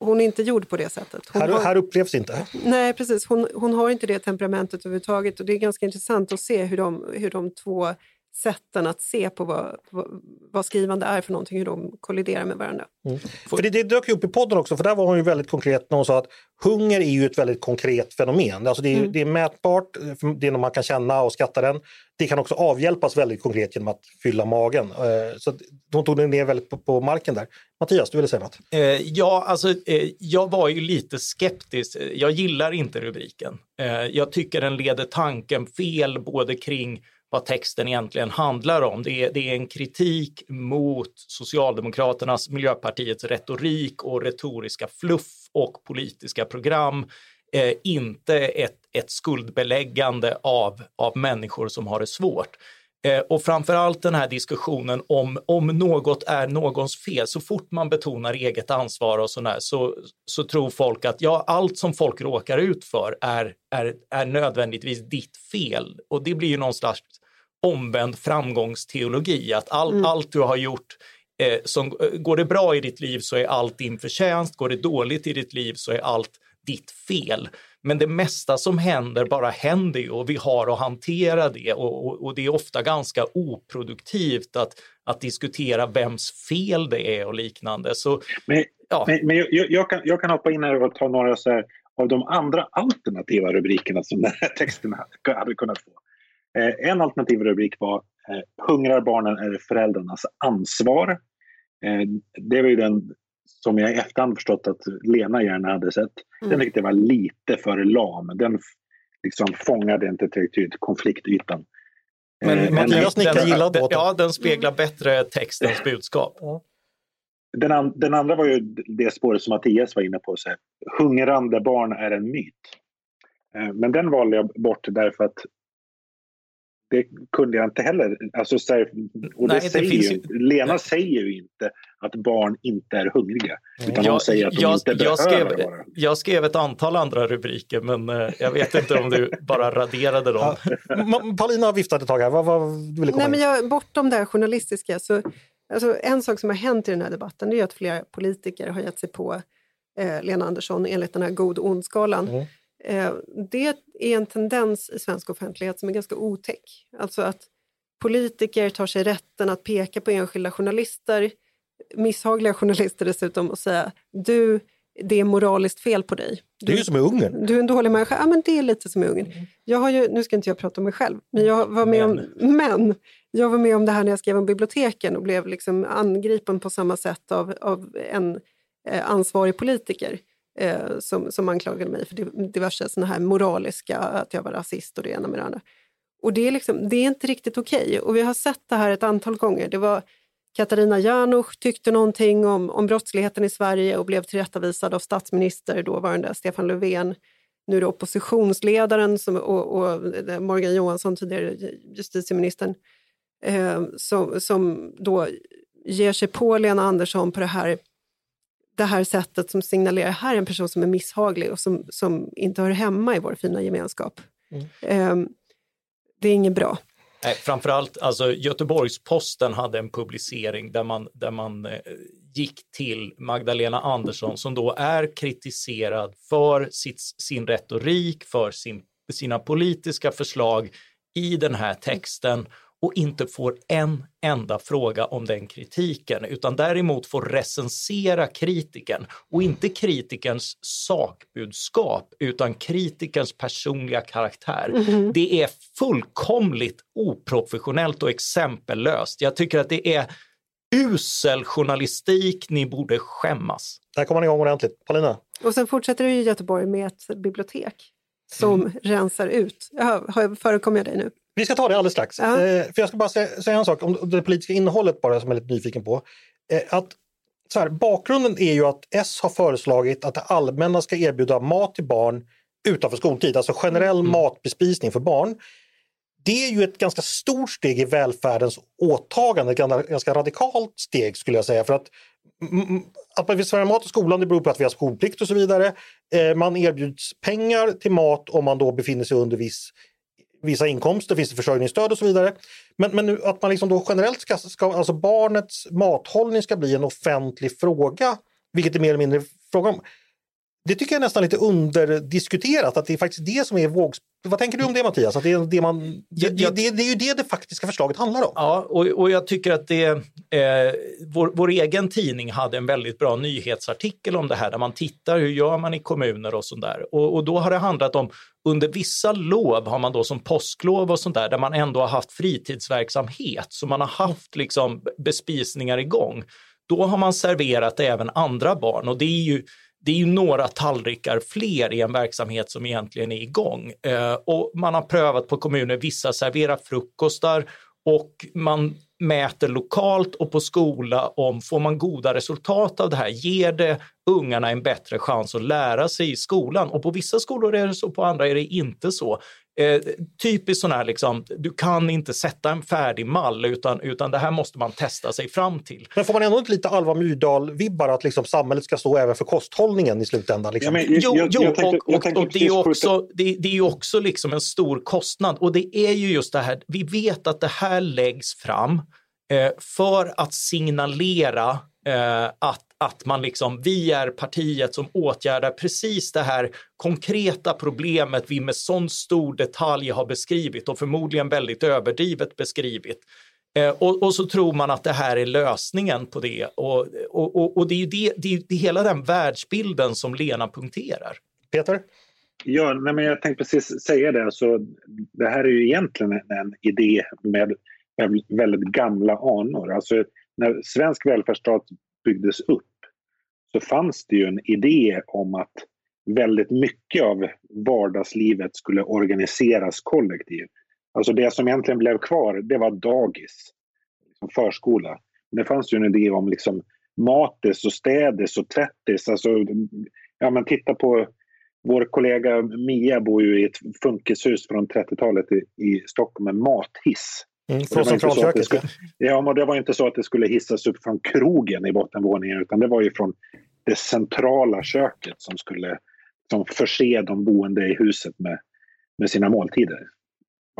hon är inte gjord på det sättet. Här, har, här upplevs inte? Nej, precis. Hon, hon har inte det temperamentet överhuvudtaget och det är ganska intressant att se hur de, hur de två sätten att se på vad, vad, vad, skrivande är för någonting, hur de kolliderar med varandra. Mm. För det, det dök upp i podden också, för där var hon ju väldigt konkret när hon sa att hunger är ju ett väldigt konkret fenomen. Alltså det, är, mm. det är mätbart, det är något man kan känna och skatta den. Det kan också avhjälpas väldigt konkret genom att fylla magen. Eh, så de tog det ner väldigt på, på marken där. Mattias, du ville säga något? Eh, ja, alltså eh, jag var ju lite skeptisk. Jag gillar inte rubriken. Eh, jag tycker den leder tanken fel både kring vad texten egentligen handlar om. Det är, det är en kritik mot Socialdemokraternas, Miljöpartiets retorik och retoriska fluff och politiska program. Eh, inte ett, ett skuldbeläggande av, av människor som har det svårt. Eh, och framförallt den här diskussionen om, om något är någons fel, så fort man betonar eget ansvar och sådär så, så tror folk att ja, allt som folk råkar ut för är, är, är nödvändigtvis ditt fel. Och det blir ju någon slags omvänd framgångsteologi, att all, mm. allt du har gjort eh, som, eh, går det bra i ditt liv så är allt din förtjänst, går det dåligt i ditt liv så är allt ditt fel. Men det mesta som händer bara händer ju och vi har att hantera det och, och, och, det är ofta ganska oproduktivt att, att diskutera vems fel det är och liknande. Så, men ja. men, men jag, jag, kan, jag kan hoppa in här och ta några så här, av de andra alternativa rubrikerna som den här texten hade kunnat få. Eh, en alternativ rubrik var eh, Hungrar barnen är föräldrarnas ansvar. Eh, det var ju den som jag i efterhand förstått att Lena gärna hade sett. Den mm. tyckte jag var lite för lam. Den liksom fångade inte tillräckligt konfliktytan. Men Mattias nickar gillade båten. Ja, den speglar bättre textens budskap. Den, an, den, andra var ju det spåret som Mattias var inne på. Så här, hungrande barn är en myt. Men den valde jag bort därför att det kunde jag inte heller. Alltså, så här, och Nej, det säger det ju, ju, Lena säger ju inte att barn inte är hungriga. Utan jag, hon säger att de jag, inte jag behöver skrev, vara Jag skrev ett antal andra rubriker men eh, jag vet inte om du bara raderade dem. Ja. Paulina har viftat ett tag här. Vad, vad du ville komma Nej, men jag, bortom det här journalistiska så alltså, en sak som har hänt i den här debatten är att flera politiker har gett sig på eh, Lena Andersson enligt den här god-ond-skalan. Mm. Eh, det är en tendens i svensk offentlighet som är ganska otäck. Alltså att politiker tar sig rätten att peka på enskilda journalister, misshagliga journalister dessutom, och säga du, det är moraliskt fel på dig. Du, det är ju som i Ungern. Du är en dålig människa. Ja, men det är lite som i Ungern. Jag har ju, nu ska inte jag prata om mig själv, men jag var med om, men jag var med om det här när jag skrev om biblioteken och blev liksom angripen på samma sätt av, av en eh, ansvarig politiker eh, som, som anklagade mig för diverse såna här moraliska, att jag var rasist och det ena med det andra. Och det är, liksom, det är inte riktigt okej. Okay. Och vi har sett det här ett antal gånger. Det var Katarina Janouch tyckte någonting om, om brottsligheten i Sverige och blev tillrättavisad av statsminister, dåvarande Stefan Löfven. Nu är det oppositionsledaren som, och, och eh, Morgan Johansson, tidigare justitieministern, eh, som, som då ger sig på Lena Andersson på det här det här sättet som signalerar här är en person som är misshaglig och som, som inte hör hemma i vår fina gemenskap. Mm. det är inget bra. Nej, framförallt, alltså Göteborgs-Posten hade en publicering där man, där man eh, gick till Magdalena Andersson som då är kritiserad för sitt, sin retorik, för sin, sina politiska förslag i den här texten och inte får en enda fråga om den kritiken, utan däremot får recensera kritiken och inte kritikerns sakbudskap, utan kritikerns personliga karaktär. Mm -hmm. Det är fullkomligt oprofessionellt och exempellöst. Jag tycker att det är usel journalistik, ni borde skämmas. Där kommer man igång ordentligt. Paulina? Och sen fortsätter du i Göteborg med ett bibliotek som mm. rensar ut. förekommer jag dig nu? Vi ska ta det alldeles strax. Ja. Eh, för jag ska bara säga, säga, en sak om det politiska innehållet bara som jag är lite nyfiken på. Eh, att, så här, bakgrunden är ju att S har föreslagit att det allmänna ska erbjuda mat till barn utanför skoltid, alltså generell mm. matbespisning för barn. Det är ju ett ganska stort steg i välfärdens åtagande, ett ganska radikalt steg skulle jag säga. För att, att man vill servera mat i skolan det beror på att vi har skolplikt och så vidare. Eh, man erbjuds pengar till mat om man då befinner sig under viss vissa inkomster, finns det försörjningsstöd och så vidare. Men, men att man liksom då generellt ska, ska, alltså barnets mathållning ska bli en offentlig fråga, vilket är mer eller mindre fråga om. Det tycker jag är nästan lite underdiskuterat, att det är faktiskt det som är vågs... Vad tänker du om det Mattias? Att det, är det, man, det, det, det, det är ju det det faktiska förslaget handlar om. Ja, och, och jag tycker att det, eh, vår, vår egen tidning hade en väldigt bra nyhetsartikel om det här, där man tittar hur gör man i kommuner och sådär. Och, och då har det handlat om under vissa lov har man då som påsklov och sånt där, där man ändå har haft fritidsverksamhet, så man har haft liksom bespisningar igång. Då har man serverat även andra barn och det är ju det är ju några tallrikar fler i en verksamhet som egentligen är igång. Eh, och man har prövat på kommuner, vissa serverar frukostar och man mäter lokalt och på skola om får man goda resultat av det här, ger det ungarna en bättre chans att lära sig i skolan? Och på vissa skolor är det så, på andra är det inte så. Eh, typiskt sån här, liksom, du kan inte sätta en färdig mall utan, utan det här måste man testa sig fram till. Men får man ändå inte lite Alva Myrdal-vibbar att liksom samhället ska stå även för kosthållningen i slutändan? Liksom? Ja, men, jo, jag, jo jag tänkte, och, och, och det är också, det, det, är också liksom en stor kostnad och det är ju just det här, vi vet att det här läggs fram för att signalera eh, att att man liksom, vi är partiet som åtgärdar precis det här konkreta problemet vi med sån stor detalj har beskrivit och förmodligen väldigt överdrivet beskrivit. Eh, och, och, så tror man att det här är lösningen på det. Och, och, och det är ju det, det, är, det är hela den världsbilden som Lena punkterar. Peter? Ja, nej, men jag tänkte precis säga det. Så det här är ju egentligen en, en idé med väldigt gamla anor. Alltså, när svensk välfärdsstat byggdes upp så fanns det ju en idé om att väldigt mycket av vardagslivet skulle organiseras kollektivt. Alltså det som egentligen blev kvar, det var dagis, liksom förskola. Men det fanns ju en idé om liksom matis och städis och tvättis. Alltså, ja, men titta på vår kollega Mia bor ju i ett funkishus från 30-talet i, i Stockholm med mathiss. Mm, från centralköket? Ja, men det var inte så att det skulle hissas upp från krogen i bottenvåningen utan det var ju från det centrala köket som skulle som förse de boende i huset med, med sina måltider.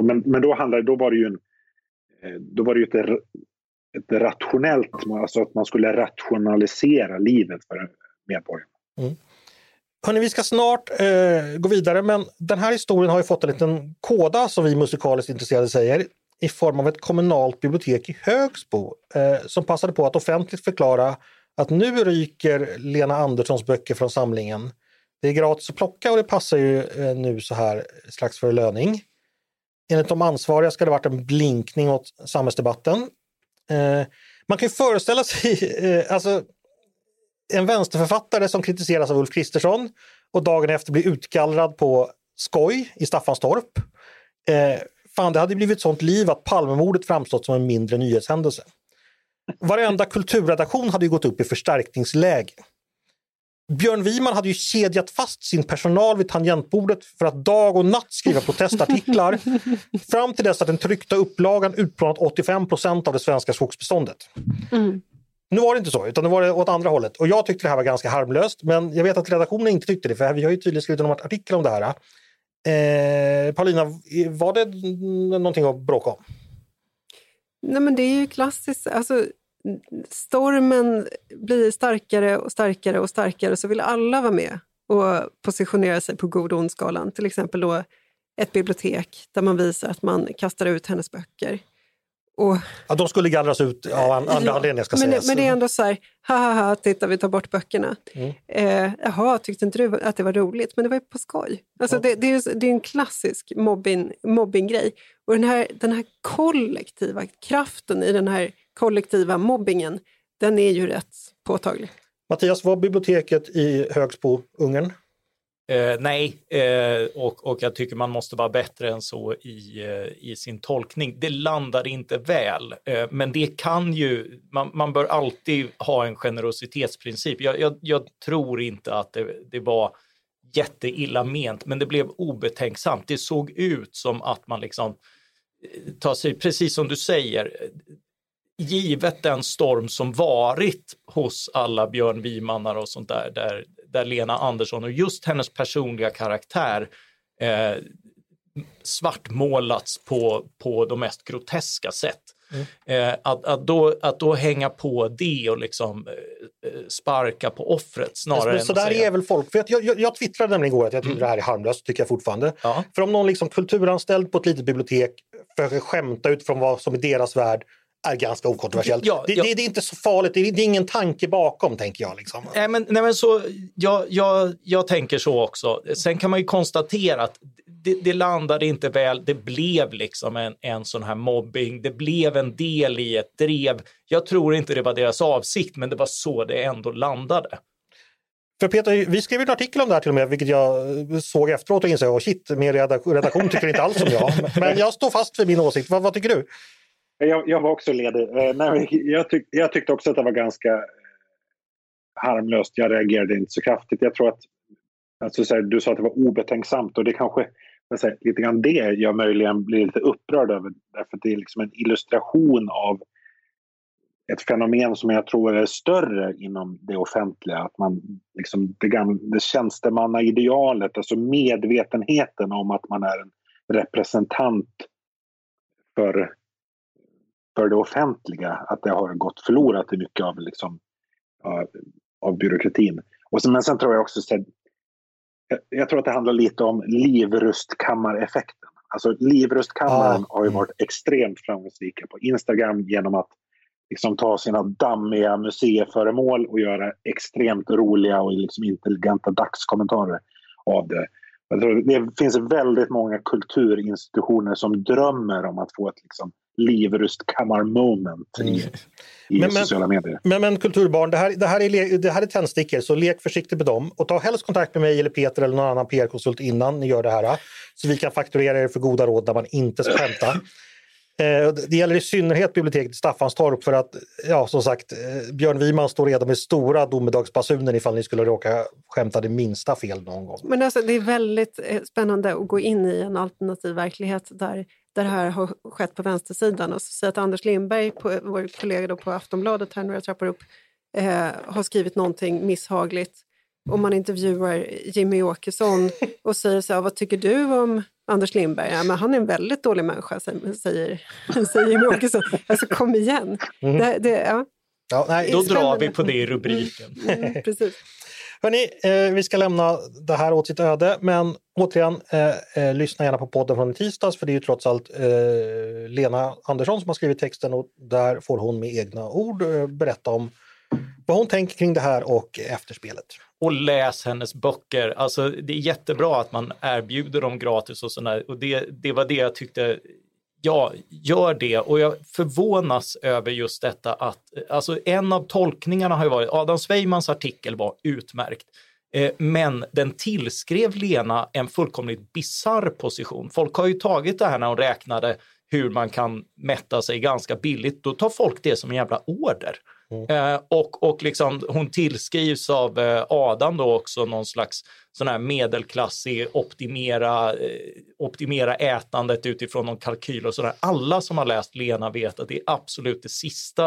Men, men då, handlade, då var det ju, en, eh, då var det ju ett, ett rationellt, alltså att man skulle rationalisera livet för medborgarna. Mm. Hörrni, vi ska snart eh, gå vidare men den här historien har ju fått en liten kåda som vi musikaliskt intresserade säger i form av ett kommunalt bibliotek i Högsbo eh, som passade på att offentligt förklara att nu ryker Lena Anderssons böcker från samlingen. Det är gratis att plocka och det passar ju eh, nu så här strax före löning. Enligt de ansvariga ska det varit en blinkning åt samhällsdebatten. Eh, man kan ju föreställa sig *laughs* eh, alltså, en vänsterförfattare som kritiseras av Ulf Kristersson och dagen efter blir utgallrad på skoj i Staffanstorp. Eh, fan, det hade blivit sånt liv att Palmemordet framstått som en mindre nyhetshändelse. Varenda kulturredaktion hade ju gått upp i förstärkningsläge. Björn Wiman hade ju kedjat fast sin personal vid tangentbordet för att dag och natt skriva protestartiklar *laughs* fram till dess att den tryckta upplagan utplånat 85 procent av det svenska skogsbeståndet. Mm. Nu var det inte så, utan det var åt andra hållet. Och jag tyckte det här var ganska harmlöst, men jag vet att redaktionen inte tyckte det, för vi har ju tydligen skrivit en artikel om det här. Eh, Paulina, var det någonting att bråka om? Nej, men det är ju klassiskt. Alltså, stormen blir starkare och starkare och starkare så vill alla vara med och positionera sig på god och skalan Till exempel då ett bibliotek där man visar att man kastar ut hennes böcker. Och, ja, de skulle gallras ut av andra ja, anledningar ska men, sägas. Men det är ändå så här, ha ha ha, titta vi tar bort böckerna. Mm. Eh, jaha, tyckte inte du att det var roligt? Men det var ju på skoj. Alltså, ja. det, det, är, det är en klassisk mobbing, mobbinggrej. Och den här, den här kollektiva kraften i den här kollektiva mobbingen, den är ju rätt påtaglig. Mattias, var biblioteket i Högsbo Ungern? Eh, nej, eh, och, och jag tycker man måste vara bättre än så i, eh, i sin tolkning. Det landar inte väl, eh, men det kan ju, man, man, bör alltid ha en generositetsprincip. Jag, jag, jag tror inte att det, det, var jätteilla ment, men det blev obetänksamt. Det såg ut som att man liksom eh, tar sig, precis som du säger, eh, givet den storm som varit hos alla Björn Wimanar och sånt där, där där Lena Andersson och just hennes personliga karaktär eh, svartmålats på, på de mest groteska sätt. Mm. Eh, att, att, då, att då hänga på det och liksom eh, sparka på offret snarare men, än så där säga... är väl folk. För jag, jag, jag twittrade nämligen igår att jag tycker mm. det här är harmlöst, tycker jag fortfarande. Ja. För om någon liksom kulturanställd på ett litet bibliotek försöker skämta utifrån vad som är deras värld är ganska okontroversiellt. Ja, det, ja. Det, det, är inte så farligt, det är, det är, ingen tanke bakom tänker jag. Liksom. Nej, men, nej, men så, jag, jag, jag tänker så också. Sen kan man ju konstatera att det, det landade inte väl. Det blev liksom en, en sån här mobbing. Det blev en del i ett drev. Jag tror inte det var deras avsikt, men det var så det ändå landade. För Peter, vi skrev en artikel om det här till och med, vilket jag såg efteråt och insåg, oh shit, min redaktion tycker inte alls som jag. *laughs* Men jag står fast för min åsikt. Vad, vad tycker du? Jag, jag var också ledig. Eh, nej, jag, tyck, jag, tyckte också att det var ganska eh, harmlöst. Jag reagerade inte så kraftigt. Jag tror att alltså, så här, du sa att det var obetänksamt och det kanske säga, lite grann det jag möjligen blir lite upprörd över. Därför att det är liksom en illustration av ett fenomen som jag tror är större inom det offentliga. Att man, liksom, det, gamla, det tjänstemannaidealet, alltså medvetenheten om att man är en representant för för det offentliga, att det har gått förlorat i mycket av, liksom, av, av byråkratin. Och sen, men sen tror jag också att jag tror att det handlar lite om livrustkammareffekten. Alltså livrustkammaren ah. har ju varit extremt framgångsrika på Instagram genom att liksom ta sina dammiga museiföremål och göra extremt roliga och liksom intelligenta dagskommentarer av det. det finns väldigt många kulturinstitutioner som drömmer om att få ett liksom livrustkammar-moment i, mm. i men, sociala medier. Men, men kulturbarn, det här, det, här är, det här är tändstickor så lek försiktigt med dem och ta helst kontakt med mig eller Peter eller någon annan PR-konsult innan ni gör det här så vi kan fakturera er för goda råd där man inte ska skämta. Eh, det gäller i synnerhet biblioteket i Staffanstorp för att, ja som sagt, eh, Björn Wiman står redan med stora domedagsbasunen ifall ni skulle råka skämta det minsta fel någon gång. Men alltså, det är väldigt eh, spännande att gå in i en alternativ verklighet där, där det här har skett på vänstersidan och så säga att Anders Lindberg, på, vår kollega då på Aftonbladet här några trappor upp, eh, har skrivit någonting misshagligt om man intervjuar Jimmy Åkesson *laughs* och säger så här, vad tycker du om Anders Lindberg? Ja, men han är en väldigt dålig människa, säger, säger *laughs* Jimmy Åkesson. Alltså kom igen. Mm. Det, det, ja. Ja, nej, Då drar vi på det i rubriken. Mm, mm, precis. Hörni, eh, vi ska lämna det här åt sitt öde, men återigen, eh, eh, lyssna gärna på podden från tisdags, för det är ju trots allt eh, Lena Andersson som har skrivit texten och där får hon med egna ord eh, berätta om vad hon tänker kring det här och efterspelet. Och läs hennes böcker. Alltså, det är jättebra att man erbjuder dem gratis och sådär. Och det, det var det jag tyckte ja, gör det. Och jag förvånas över just detta att, alltså en av tolkningarna har ju varit, Adam Sveimans artikel var utmärkt. Eh, men den tillskrev Lena en fullkomligt bizarr position. Folk har ju tagit det här när hon räknade hur man kan mätta sig ganska billigt. Då tar folk det som en jävla order. Mm. Eh, och och liksom, hon tillskrivs av eh, Adam då också någon slags sån här medelklassig optimera, eh, optimera ätandet utifrån någon kalkyl och sådär. Alla som har läst Lena vet att det är absolut det sista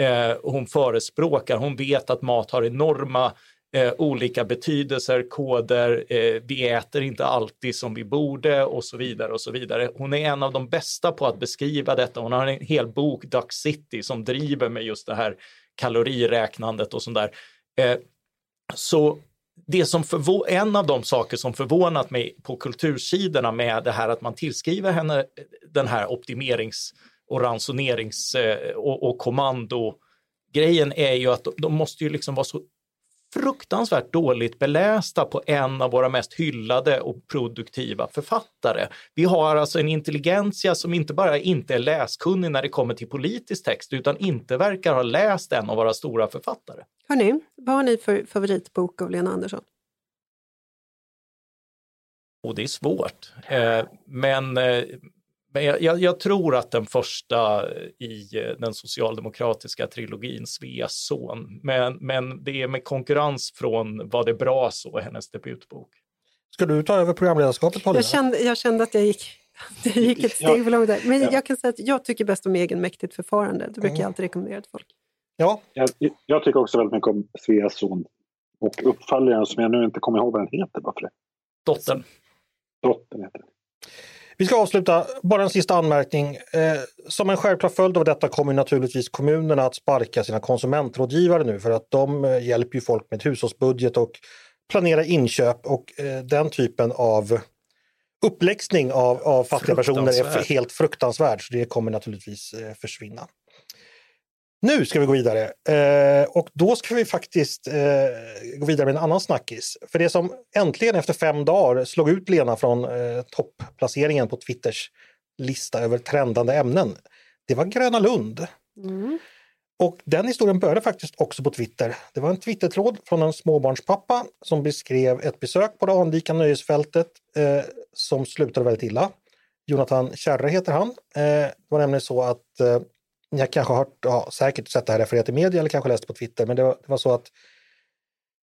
eh, hon förespråkar. Hon vet att mat har enorma eh, olika betydelser, koder, eh, vi äter inte alltid som vi borde och så vidare och så vidare. Hon är en av de bästa på att beskriva detta. Hon har en hel bok, Duck City, som driver med just det här kaloriräknandet och sånt där. Eh, så det som en av de saker som förvånat mig på kultursidorna med det här att man tillskriver henne eh, den här optimerings och ransonerings och, och, och kommandogrejen är ju att de måste ju liksom vara så fruktansvärt dåligt belästa på en av våra mest hyllade och produktiva författare. Vi har alltså en intelligensia som inte bara inte är läskunnig när det kommer till politisk text utan inte verkar ha läst en av våra stora författare. Hörni, vad har ni för favoritbok av Lena Andersson? Och det är svårt. Eh, men eh, men jag, jag, jag, tror att den första i den socialdemokratiska trilogin, Sveas son, men, men det är med konkurrens från Var det bra så, hennes debutbok. Ska du ta över programledarskapet Paulina? Jag kände, jag kände att jag gick, *laughs* jag gick ett steg för långt där. Men ja. jag kan säga att jag tycker bäst om egenmäktigt förfarande. Det brukar mm. jag alltid rekommendera till folk. Ja. Jag, jag, tycker också väldigt mycket om Sveas son och uppföljaren som jag nu inte kommer ihåg vad den heter. Bara för det. Dottern. Dottern heter den. Vi ska avsluta, bara en sista anmärkning. Eh, som en självklar följd av detta kommer naturligtvis kommunerna att sparka sina konsumentrådgivare nu för att de eh, hjälper ju folk med hushållsbudget och planera inköp och eh, den typen av uppläxning av, av fattiga personer är helt fruktansvärd. Så det kommer naturligtvis eh, försvinna. Nu ska vi gå vidare eh, och då ska vi faktiskt eh, gå vidare med en annan snackis. För det som äntligen efter fem dagar slog ut Lena från eh, toppplaceringen på Twitters lista över trendande ämnen, det var Gröna Lund. Mm. Och den historien började faktiskt också på Twitter. Det var en Twittertråd från en småbarnspappa som beskrev ett besök på det anrika nöjesfältet eh, som slutade väldigt illa. Jonathan Kärre heter han. Eh, det var nämligen så att jag ni har ja, säkert sett det här refererat i media eller kanske läst på Twitter, men det var, det var så att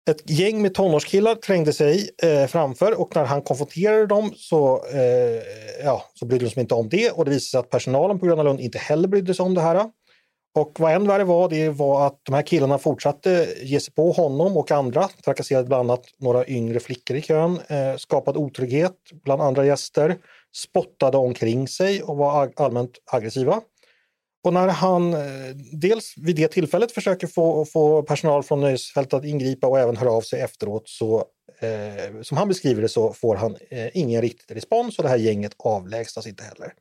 ett gäng med tonårskillar trängde sig eh, framför och när han konfronterade dem så, eh, ja, så brydde de sig inte om det och det visade sig att personalen på Gröna Lund inte heller brydde sig om det här. Och vad än värre var, det var att de här killarna fortsatte ge sig på honom och andra, trakasserade bland annat några yngre flickor i kön, eh, skapade otrygghet bland andra gäster, spottade omkring sig och var allmänt aggressiva. Och när han eh, dels vid det tillfället försöker få, få personal från nöjesfältet att ingripa och även höra av sig efteråt så eh, som han beskriver det så får han eh, ingen riktig respons och det här gänget avlägsnas inte heller.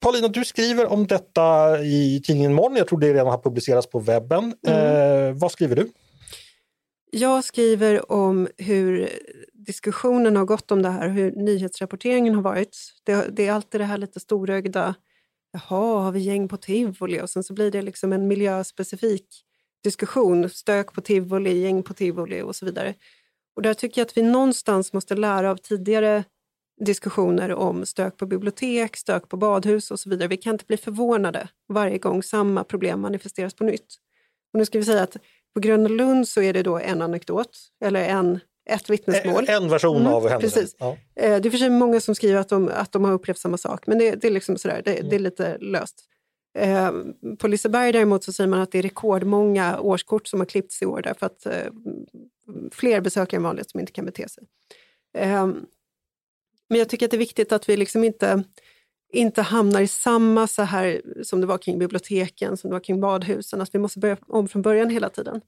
Paulina, du skriver om detta i tidningen Morgon. Jag tror det redan har publicerats på webben. Mm. Eh, vad skriver du? Jag skriver om hur diskussionen har gått om det här, hur nyhetsrapporteringen har varit. Det, det är alltid det här lite storögda jaha, har vi gäng på tivoli? Och sen så blir det liksom en miljöspecifik diskussion. Stök på tivoli, gäng på tivoli och så vidare. Och där tycker jag att vi någonstans måste lära av tidigare diskussioner om stök på bibliotek, stök på badhus och så vidare. Vi kan inte bli förvånade varje gång samma problem manifesteras på nytt. Och nu ska vi säga att på Gröna Lund så är det då en anekdot, eller en ett vittnesmål. En version mm, av händelsen. Precis. Ja. Eh, det är för sig många som skriver att de, att de har upplevt samma sak, men det, det är liksom sådär, det, mm. det är lite löst. Eh, på Liseberg däremot så säger man att det är rekordmånga årskort som har klippts i år därför att eh, fler besökare än vanligt som inte kan bete sig. men jag tycker att det är viktigt att vi liksom inte, inte hamnar i samma så här som det var kring biblioteken, som det var kring badhusen, att vi måste börja om från början hela tiden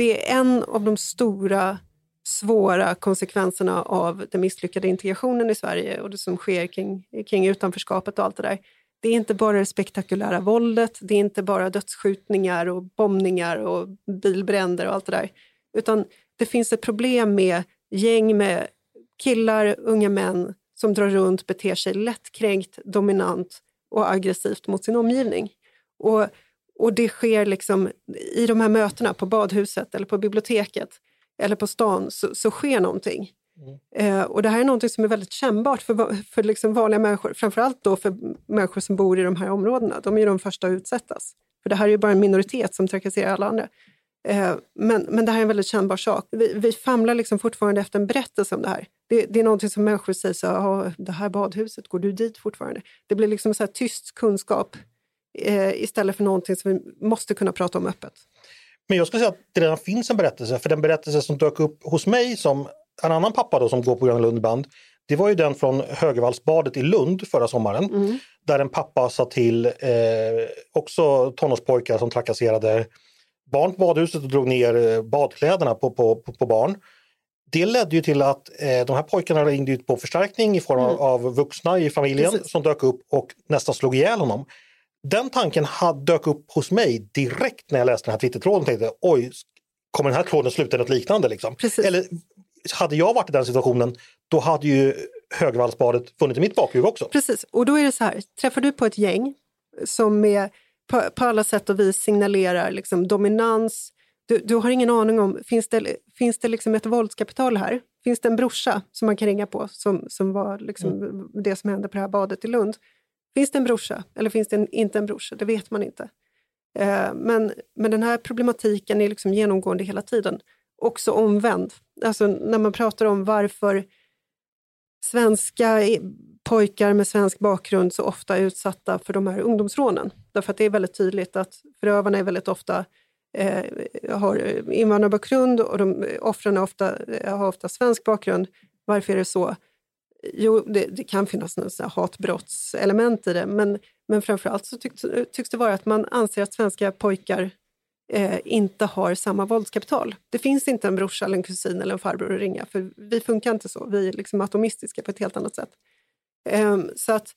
det är en av de stora svåra konsekvenserna av den misslyckade integrationen i Sverige och det som sker kring, kring utanförskapet och allt det där. Det är inte bara det spektakulära våldet, det är inte bara dödsskjutningar och bombningar och bilbränder och allt det där. Utan det finns ett problem med gäng med killar, unga män som drar runt, beter sig lättkränkt, dominant och aggressivt mot sin omgivning. Och och det sker liksom i de här mötena på badhuset eller på biblioteket eller på stan så, så sker någonting. Mm. Eh, och det här är någonting som är väldigt kännbart för, för liksom vanliga människor, framförallt då för människor som bor i de här områdena. De är de första att utsättas. För det här är ju bara en minoritet som trakasserar alla andra. Eh, men, men det här är en väldigt kännbar sak. Vi, vi famlar liksom fortfarande efter en berättelse om det här. Det, det är någonting som människor säger så här, det här badhuset, går du dit fortfarande? Det blir liksom så tyst kunskap eh, istället för någonting som vi måste kunna prata om öppet. Men jag skulle säga att det redan finns en berättelse, för den berättelse som dök upp hos mig som en annan pappa då som går på Gröna Lund ibland, det var ju den från Högervallsbadet i Lund förra sommaren. Mm. Där en pappa sa till eh, också tonårspojkar som trakasserade barn på badhuset och drog ner eh, badkläderna på, på, på, på barn. Det ledde ju till att eh, de här pojkarna ringde ut på förstärkning i form av, Mm. av vuxna i familjen Precis. som dök upp och nästan slog ihjäl honom. Den tanken hade, dök upp hos mig direkt när jag läste den här Twittertråden och tänkte oj, kommer den här tråden sluta i något liknande? Liksom? Precis. Eller hade jag varit i den situationen, då hade ju Högvallsbadet funnits i mitt bakhuvud också. Precis, och då är det så här, träffar du på ett gäng som är, på, på alla sätt och vis signalerar liksom dominans, du, du har ingen aning om, finns det, finns det liksom ett våldskapital här? Finns det en brorsa som man kan ringa på som, som var liksom det som hände på det här badet i Lund? Finns det en brorsa eller finns det en, inte en brorsa? Det vet man inte. Eh, men, men den här problematiken är liksom genomgående hela tiden. Också omvänd. Alltså när man pratar om varför svenska pojkar med svensk bakgrund så ofta är utsatta för de här ungdomsrånen. Därför att det är väldigt tydligt att förövarna är väldigt ofta eh, har invandrarbakgrund och de, offren är ofta, har ofta svensk bakgrund. Varför är det så? Jo, det, det kan finnas något hatbrottselement i det, men, men framförallt så tycks, tycks det vara att man anser att svenska pojkar eh, inte har samma våldskapital. Det finns inte en brorsa, eller en kusin eller en farbror att ringa, för vi funkar inte så. Vi är liksom atomistiska på ett helt annat sätt. Ehm, så att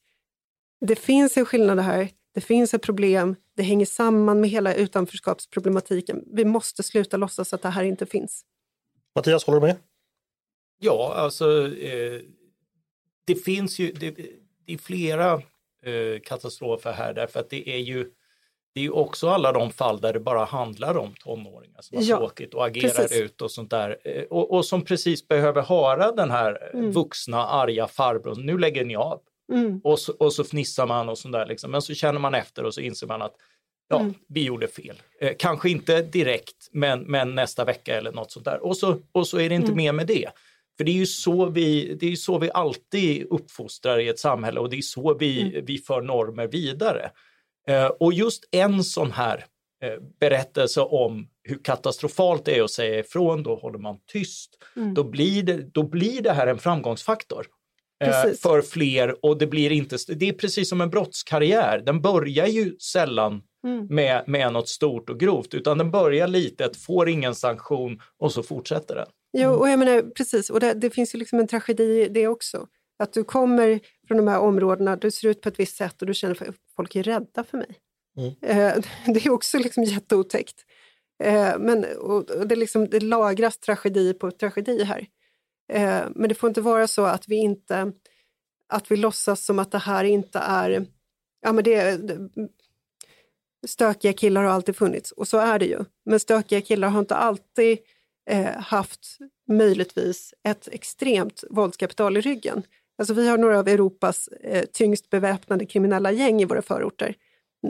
det finns en skillnad här, det finns ett problem, det hänger samman med hela utanförskapsproblematiken. Vi måste sluta låtsas att det här inte finns. Mattias, håller du med? Ja, alltså eh, det finns ju det, det är flera eh, katastrofer här därför att det är ju det är ju också alla de fall där det bara handlar om tonåringar som har Ja, tråkigt och agerar precis. ut och sånt där. Eh, Och, och som precis behöver höra den här eh, Mm. vuxna arga farbrorn, nu lägger ni av. Mm. Och så, och så fnissar man och sånt där liksom. Men så känner man efter och så inser man att ja, Mm. vi gjorde fel. Eh, kanske inte direkt, men, men nästa vecka eller något sånt där. Och så, och så är det inte Mm. mer med det. För det är ju så vi, det är så vi alltid uppfostrar i ett samhälle och det är så vi, Mm. vi för normer vidare. Eh, och just en sån här eh, berättelse om hur katastrofalt det är att säga ifrån, då håller man tyst. Mm. Då, blir det, då blir det här en framgångsfaktor eh, för fler och det blir inte, det är precis som en brottskarriär. Den börjar ju sällan Mm. med, med något stort och grovt utan den börjar litet, får ingen sanktion och så fortsätter den. Jo, och jag menar, precis, och det, det finns ju liksom en tragedi i det också. Att du kommer från de här områdena, du ser ut på ett visst sätt och du känner att folk är rädda för mig. Mm. Eh, *laughs* det är också liksom jätteotäckt. Eh, men, och, och det, liksom, det lagras tragedi på tragedi här. Eh, men det får inte vara så att vi inte att vi låtsas som att det här inte är... Ja, men det, det, stökiga killar har alltid funnits, och så är det ju. Men stökiga killar har inte alltid eh, haft möjligtvis ett extremt våldskapital i ryggen. Alltså vi har några av Europas eh, tyngst beväpnade kriminella gäng i våra förorter.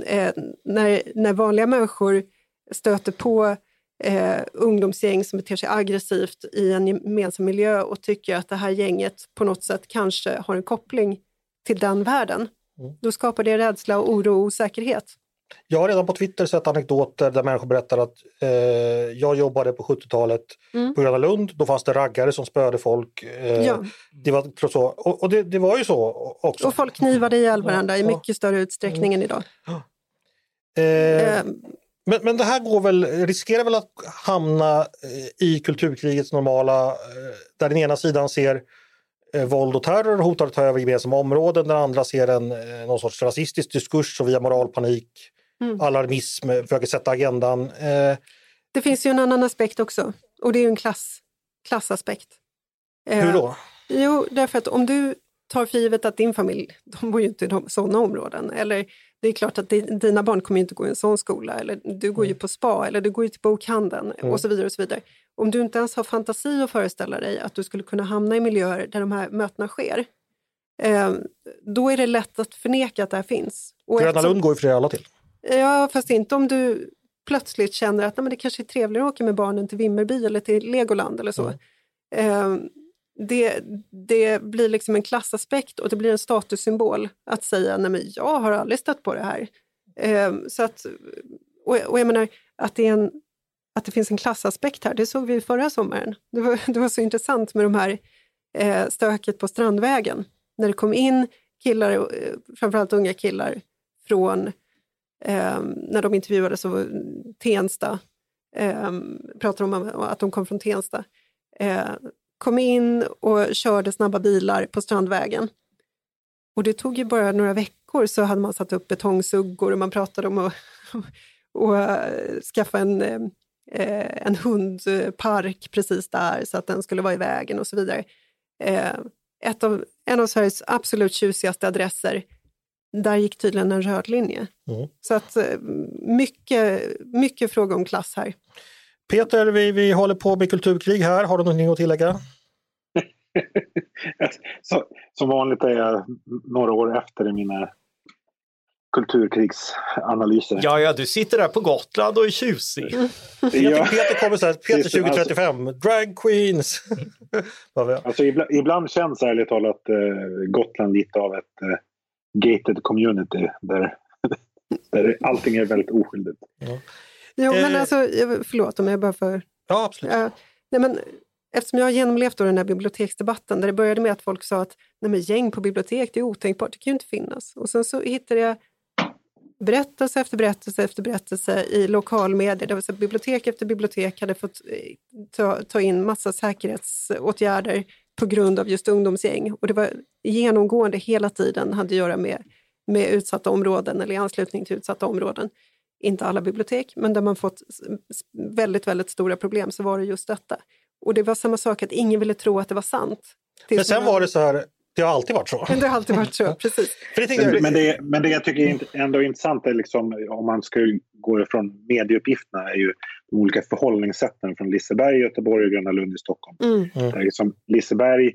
Eh, när, när vanliga människor stöter på eh, ungdomsgäng som beter sig aggressivt i en gemensam miljö och tycker att det här gänget på något sätt kanske har en koppling till den världen, Mm. då skapar det rädsla, oro och osäkerhet. Jag har redan på Twitter sett anekdoter där människor berättar att eh, jag jobbade på 70-talet Mm. på Gröna Lund. Då fanns det raggare som spöade folk. Eh, Ja. Det var så. Och, och det, det var ju så också. Och folk knivade ihjäl varandra i Ja. mycket större utsträckning än idag. *gasps* eh, Eh, men, men det här går väl, riskerar väl att hamna eh, i kulturkrigets normala, eh, där den ena sidan ser eh, våld och terror hotar att ta över gemensamma områden, den andra ser en, någon sorts rasistisk diskurs och via moralpanik, Mm. alarmism, eh, försöker sätta agendan. Eh, det finns ju en annan aspekt också och det är en klass, klassaspekt. Eh, hur då? Jo, därför att om du tar för givet att din familj, *laughs* de bor ju inte i sådana områden. Eller det är klart att di- dina barn kommer inte gå i en sån skola. Eller du går ju på spa eller du går ju till bokhandeln och så vidare. och så vidare. Om du inte ens har fantasi att föreställa dig att du skulle kunna hamna i miljöer där de här mötena sker. Eh, då är det lätt att förneka att det här finns. Och Gröna eftersom- Lund går ju för alla till. Ja, fast inte om du plötsligt känner att nej, men det kanske är trevligare att åka med barnen till Vimmerby eller till Legoland eller så. Eh, det, det blir liksom en klassaspekt och det blir en statussymbol att säga nej men jag har aldrig stött på det här. Eh, så att, och, och jag menar att det är en att det finns en klassaspekt här. Det såg vi förra sommaren. Det var, *laughs* det var så intressant med de här eh, stöket på Strandvägen. När det kom in killar, eh, framförallt unga killar, från eh, när de intervjuades så Tensta, eh, pratade om att de kom från Tensta, eh, kom in och körde snabba bilar på Strandvägen. Och det tog ju bara några veckor så hade man satt upp betongsuggor och man pratade om att *laughs* och, eh, skaffa en, eh, en hundpark precis där så att den skulle vara i vägen och så vidare. Eh, ett av, en av Sveriges absolut tjusigaste adresser, där gick tydligen en röd linje. Mm. Så att mycket, mycket fråga om klass här. Peter, vi, vi håller på med kulturkrig här. Har du någonting att tillägga? *laughs* så, som vanligt är jag några år efter i mina kulturkrigsanalyser. Ja, ja, du sitter där på Gotland och är tjusig. Peter, ja. Peter kommer så här, Peter 2035, alltså, drag queens. *laughs* alltså, ibland, ibland känns ärligt talat eh, Gotland lite av ett eh, gated community där, *laughs* där allting är väldigt oskyldigt. Ja. Jo, men eh. alltså, förlåt om jag bara får... Ja, absolut. Uh, nej, men, eftersom jag har genomlevt då den här biblioteksdebatten där det började med att folk sa att nej, men gäng på bibliotek, det är otänkbart, det kan ju inte finnas. Och sen så hittade jag berättelse efter berättelse efter berättelse i lokalmedier. Det säga bibliotek efter bibliotek hade fått eh, ta, ta in massa säkerhetsåtgärder på grund av just ungdomsgäng. Och det var genomgående hela tiden hade att göra med, med utsatta områden eller i anslutning till utsatta områden. Inte alla bibliotek, men där man fått väldigt, väldigt stora problem så var det just detta. Och det var samma sak att ingen ville tro att det var sant. Men sen var det så här, det har alltid varit så. Men *laughs* det har alltid varit så, precis. men, men, det, men det jag tycker är ändå är intressant är liksom, om man ska gå ifrån medieuppgifterna är ju de olika förhållningssätten från Liseberg i Göteborg och Gröna Lund i Stockholm. Mm. mm. Där liksom, Liseberg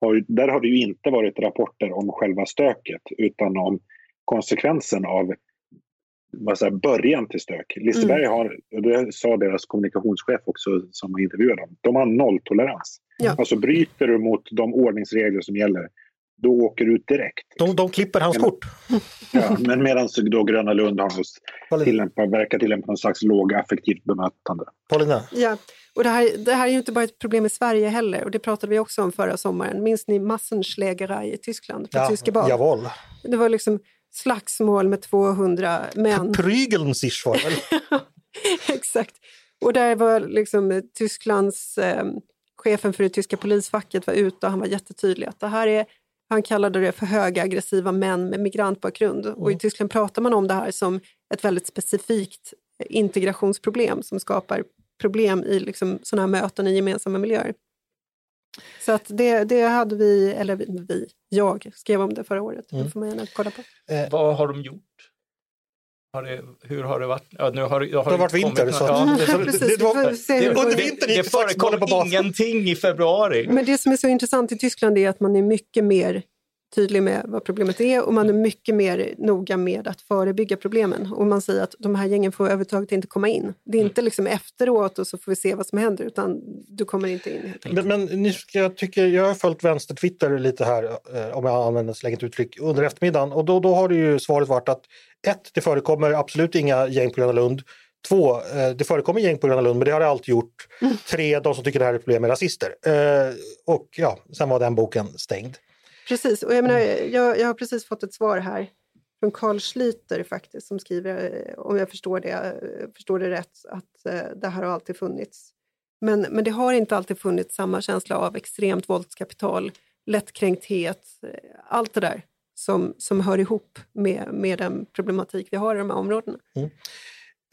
har, där har det ju inte varit rapporter om själva stöket utan om konsekvensen av vad säger, början till stök. Liseberg mm. har, och det sa deras kommunikationschef också som intervjuade dem, de har nolltolerans. Ja. Alltså bryter du mot de ordningsregler som gäller, då åker du ut direkt. De, de klipper hans kort. Ja, men medan då Gröna Lund har tillämpa, verkar tillämpa någon slags lågaffektivt bemötande. Paulina? Ja, och det här, det här är ju inte bara ett problem i Sverige heller och det pratade vi också om förra sommaren. Minns ni Massenschlägerei i Tyskland? På ja, tyska? Jawohl. Det var liksom slagsmål med 200 män. Prygeln sich var *laughs* Exakt. Och där var liksom Tysklands eh, chefen för det tyska polisfacket var ute och han var jättetydlig att det här är han kallade det för höga aggressiva män med migrantbakgrund. Mm. Och I Tyskland pratar man om det här som ett väldigt specifikt integrationsproblem som skapar problem i liksom sådana här möten i gemensamma miljöer. Så att det, det hade vi, eller vi, jag skrev om det förra året. Mm. Det får man gärna kolla på. Eh, vad har de gjort? Har det, hur har det varit? Ja, nu har, har det har varit vinter. Så. Ja. *laughs* under vintern det, det förekom ingenting i februari. Men det som är så intressant i Tyskland är att man är mycket mer tydlig med vad problemet är och man är mycket mer noga med att förebygga problemen. Och man säger att de här gängen får överhuvudtaget inte komma in. Det är inte liksom efteråt och så får vi se vad som händer utan du kommer inte in. Men, men ni ska, jag, tycker, jag har följt vänster-Twitter lite här, eh, om jag använder ett uttryck, under eftermiddagen och då, då har det ju svaret varit att ett, det förekommer absolut inga gäng på Gröna Lund. Två, eh, det förekommer gäng på Gröna Lund men det har det alltid gjort. Mm. Tre, de som tycker det här är ett problem är rasister. Eh, och ja, sen var den boken stängd. Precis, och jag, menar, jag, jag har precis fått ett svar här från Carl Schlyter faktiskt som skriver, eh, om jag förstår det, förstår det rätt, att det här har alltid funnits. Men, men det har inte alltid funnits samma känsla av extremt våldskapital, lättkränkthet, allt det där som, som hör ihop med, med den problematik vi har i de här områdena. Mm.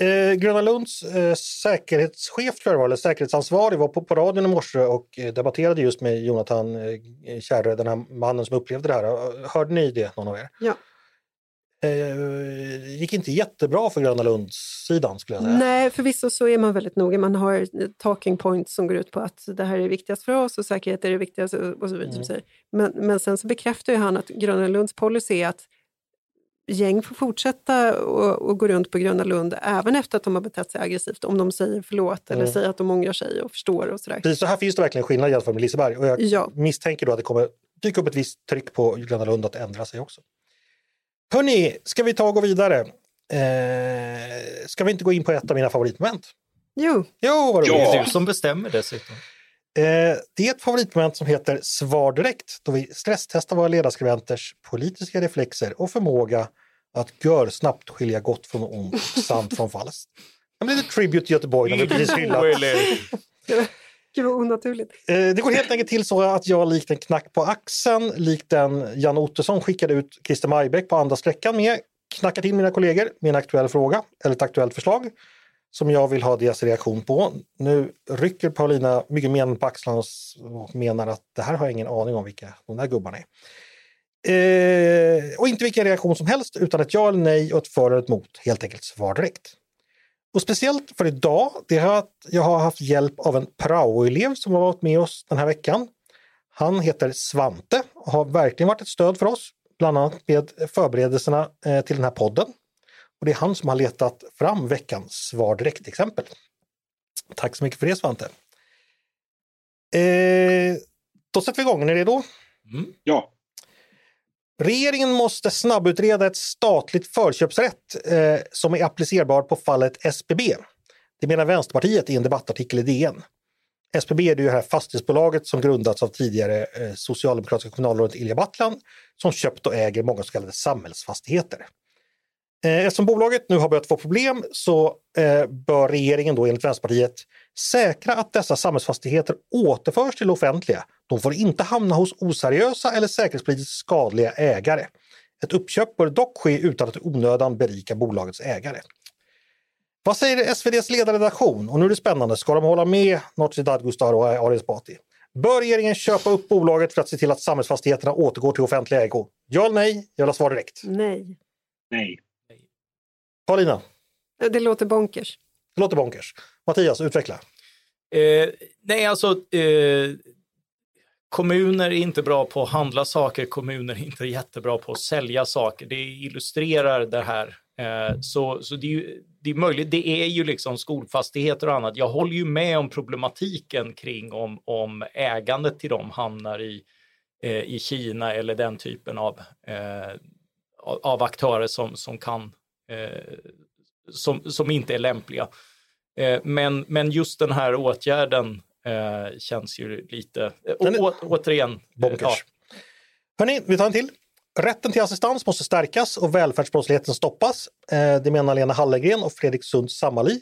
Eh, Gröna Lunds eh, säkerhetschef, tror jag var, eller säkerhetsansvarig, var på, på radion i morse och eh, debatterade just med Jonathan eh, Kärre, den här mannen som upplevde det här. Hörde ni det, någon av er? Ja eh, gick inte jättebra för Gröna Lund-sidan skulle jag säga. Nej, förvisso så är man väldigt noga. Man har talking points som går ut på att det här är viktigast för oss och säkerhet är det viktigaste och så vidare. Mm. Men, men sen så bekräftar ju han att Gröna Lunds policy är att gäng får fortsätta och, och gå runt på Gröna Lund även efter att de har betett sig aggressivt om de säger förlåt eller mm. säger att de ångrar sig och förstår och sådär. Precis, så här finns det verkligen skillnad jämfört med Liseberg och jag ja. misstänker då att det kommer dyka upp ett visst tryck på Gröna Lund att ändra sig också. Hörni, ska vi ta och gå vidare? Eh, ska vi inte gå in på ett av mina favoritmoment? Jo, Jo, vad roligt. Ja. Det är du som bestämmer dessutom. Eh, det är ett favoritmoment som heter Svar direkt då vi stresstestar våra ledarskribenters politiska reflexer och förmåga att gör snabbt skilja gott från ont, sant från falskt. Det blir lite tribute till Göteborg när vi precis *laughs* hyllat. gud vad onaturligt. Eh, Det går helt enkelt till så att jag likt en knack på axeln, likt den Jan Ottosson skickade ut Christer Majbäck på andra sträckan med, knackar till mina kollegor med en aktuell fråga eller ett aktuellt förslag som jag vill ha deras reaktion på. Nu rycker Paulina mycket men på axlarna och menar att det här har jag ingen aning om vilka de där gubbarna är. Eh, och inte vilken reaktion som helst utan ett ja eller nej och ett för eller ett mot. Helt enkelt svar direkt. Och speciellt för idag, det är att jag har haft hjälp av en praoelev som har varit med oss den här veckan. Han heter Svante och har verkligen varit ett stöd för oss, bland annat med förberedelserna eh, till den här podden. Och det är han som har letat fram veckans svar direkt-exempel. Tack så mycket för det Svante. Eh, då sätter vi igång, är ni redo? Ja. Regeringen måste snabbutreda ett statligt förköpsrätt eh, som är applicerbar på fallet SBB. Det menar Vänsterpartiet i en debattartikel i DN. SBB är det här fastighetsbolaget som grundats av tidigare eh, socialdemokratiska kommunalrådet Ilja Battlan som köpt och äger många så kallade samhällsfastigheter. Eh, Eftersom bolaget nu har börjat få problem så eh, bör regeringen då enligt Vänsterpartiet säkra att dessa samhällsfastigheter återförs till det offentliga. De får inte hamna hos oseriösa eller säkerhetspolitiskt skadliga ägare. Ett uppköp bör dock ske utan att i onödan berika bolagets ägare. Vad säger SVDs ledarredaktion? Och nu är det spännande. Ska de hålla med Nooshi Dadgostar och Ali Esbati? Bör regeringen köpa upp bolaget för att se till att samhällsfastigheterna återgår till offentlig ägo? Ja eller nej? Jag vill ha svar direkt. Nej, Nej. Paulina, det låter bonkers. det låter bonkers. Mattias, utveckla. Eh, nej, alltså eh, kommuner är inte bra på att handla saker, kommuner är inte jättebra på att sälja saker. Det illustrerar det här. Eh, så så det, är ju, det är möjligt, det är ju liksom skolfastigheter och annat. Jag håller ju med om problematiken kring om, om ägandet till dem hamnar i, eh, i Kina eller den typen av, eh, av, aktörer som, som kan som, som inte är lämpliga. Eh, men, men just den här åtgärden eh, känns ju lite, eh, Den å, återigen, eh, Bonkers. Hörni, vi tar en till. Rätten till assistans måste stärkas och välfärdsbrottsligheten stoppas. Eh, Det menar Lena Hallengren och Fredrik Sund Sammali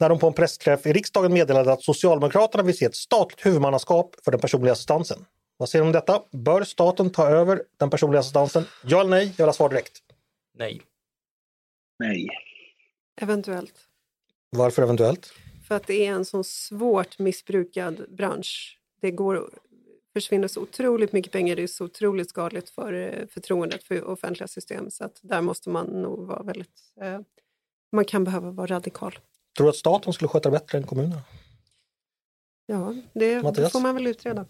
när de på en pressträff i riksdagen meddelade att Socialdemokraterna vill se ett statligt huvudmannaskap för den personliga assistansen. Vad säger du om detta? Bör staten ta över den personliga assistansen? Ja eller nej? Jag vill ha svar direkt. nej. Nej. Eventuellt. Varför eventuellt? För att det är en så svårt missbrukad bransch. Det går försvinner så otroligt mycket pengar. Det är så otroligt skadligt för eh, förtroendet för offentliga system. Så att där måste man nog vara väldigt... Eh, man kan behöva vara radikal. Tror du att staten skulle sköta det bättre än kommunerna? Ja, det, det Mattias? får man väl utreda.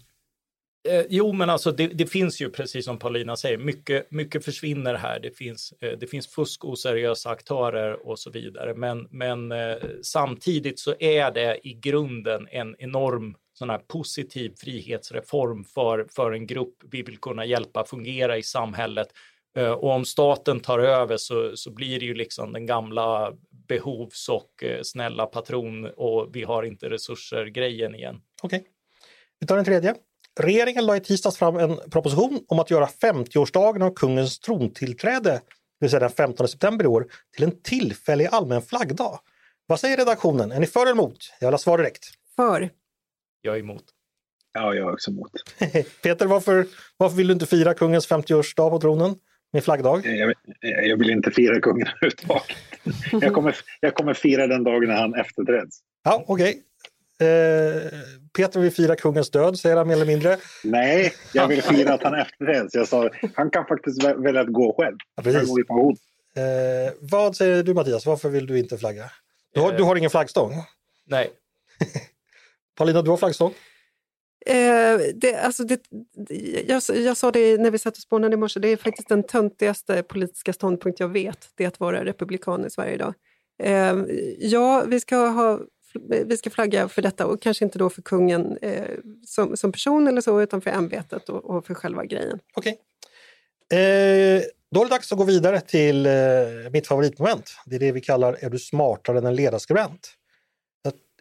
Eh, jo, men alltså det, det finns ju precis som Paulina säger, mycket, mycket försvinner här. Det finns, eh, det finns fusk, oseriösa aktörer och så vidare. Men, men eh, samtidigt så är det i grunden en enorm sån här positiv frihetsreform för, för en grupp vi vill kunna hjälpa fungera i samhället. Eh, och om staten tar över så, så blir det ju liksom den gamla behovs och eh, snälla patron och vi har inte resurser grejen igen. Okej. Vi tar den tredje. Regeringen la i tisdags fram en proposition om att göra 50-årsdagen av kungens trontillträde, det vill säga den 15 september i år, till en tillfällig allmän flaggdag. Vad säger redaktionen? Är ni för eller emot? Jag vill ha svar direkt. För Jag är emot. Ja, jag är också emot. *laughs* Peter, varför, varför vill du inte fira kungens 50-årsdag på tronen med flaggdag? Jag, jag vill inte fira kungen *laughs* överhuvudtaget. Jag kommer, jag kommer fira den dagen när han efterträds. Ja, okej. Eh, Peter vill fira kungens död, säger han mer eller mindre. Nej, jag vill fira att han efterträds. Jag sa han kan faktiskt vä- välja att gå själv. Ja, precis. går i pension. Eh, vad säger du Mattias, varför vill du inte flagga? Du har, du har ingen flaggstång? Nej, *laughs* Paulina, du har flaggstång? Eh, det, alltså det, jag, jag sa det när vi satt och spånade i morse, det är faktiskt den töntigaste politiska ståndpunkt jag vet, det är att vara republikan i Sverige idag. Eh, ja, vi ska, ha, vi ska flagga för detta och kanske inte då för kungen eh, som, som person eller så, utan för ämbetet och, och för själva grejen. Okej. Eh, då är det dags att gå vidare till eh, mitt favoritmoment. Det är det vi kallar Är du smartare än en ledarskribent?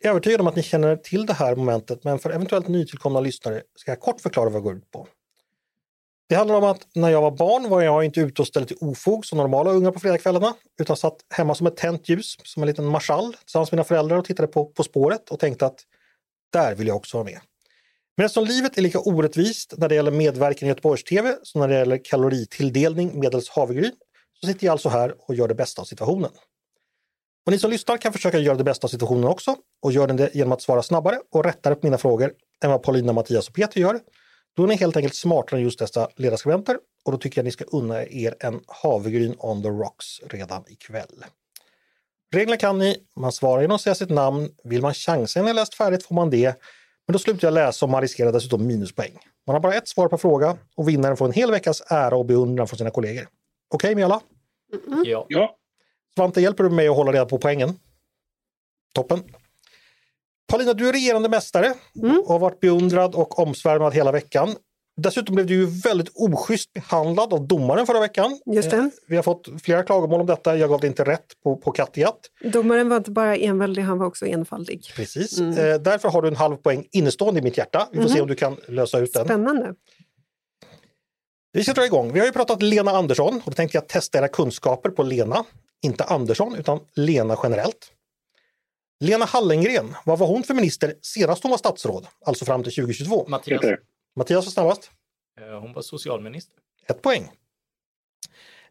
Jag är övertygad om att ni känner till det här momentet, men för eventuellt nytillkomna lyssnare ska jag kort förklara vad det går ut på. Det handlar om att när jag var barn var jag inte ute och ställde till ofog som normala ungar på fredagskvällarna, utan satt hemma som ett tänt ljus, som en liten marschall tillsammans med mina föräldrar och tittade på På spåret och tänkte att där vill jag också vara med. Men eftersom livet är lika orättvist när det gäller medverkan i Göteborgs-TV som när det gäller kaloritilldelning medels havregryn, så sitter jag alltså här och gör det bästa av situationen. Och ni som lyssnar kan försöka göra det bästa av situationen också och gör det genom att svara snabbare och rättare på mina frågor än vad Paulina, Mattias och Peter gör. Då är ni helt enkelt smartare än just dessa ledarskribenter och då tycker jag ni ska unna er en havregryn on the rocks redan ikväll. Reglerna kan ni, man svarar genom att säga sitt namn. Vill man chansa när jag läst färdigt får man det. Men då slutar jag läsa och man riskerar dessutom minuspoäng. Man har bara ett svar per fråga och vinnaren får en hel veckas ära och beundran från sina kollegor. Okej med alla? Ja. Ja, Svante, hjälper du mig att hålla reda på poängen? Toppen. Paulina, du är regerande mästare och har varit beundrad och omsvärmad hela veckan. Dessutom blev du ju väldigt oschysst behandlad av domaren förra veckan. Just det. Eh, Vi har fått flera klagomål om detta. Jag gav det inte rätt på, på Kattegatt. Domaren var inte bara enväldig, han var också enfaldig. Precis. Eh, därför har du en halv poäng innestående i mitt hjärta. Vi får se om du kan lösa ut den. Spännande. Vi ska dra igång. Vi har ju pratat Lena Andersson och då tänkte jag testa era kunskaper på Lena. Inte Andersson, utan Lena generellt. Lena Hallengren, vad var hon för minister senast hon var statsråd? Alltså fram till 2022. Mattias. Mattias var snabbast. eh, hon var socialminister. Ett poäng.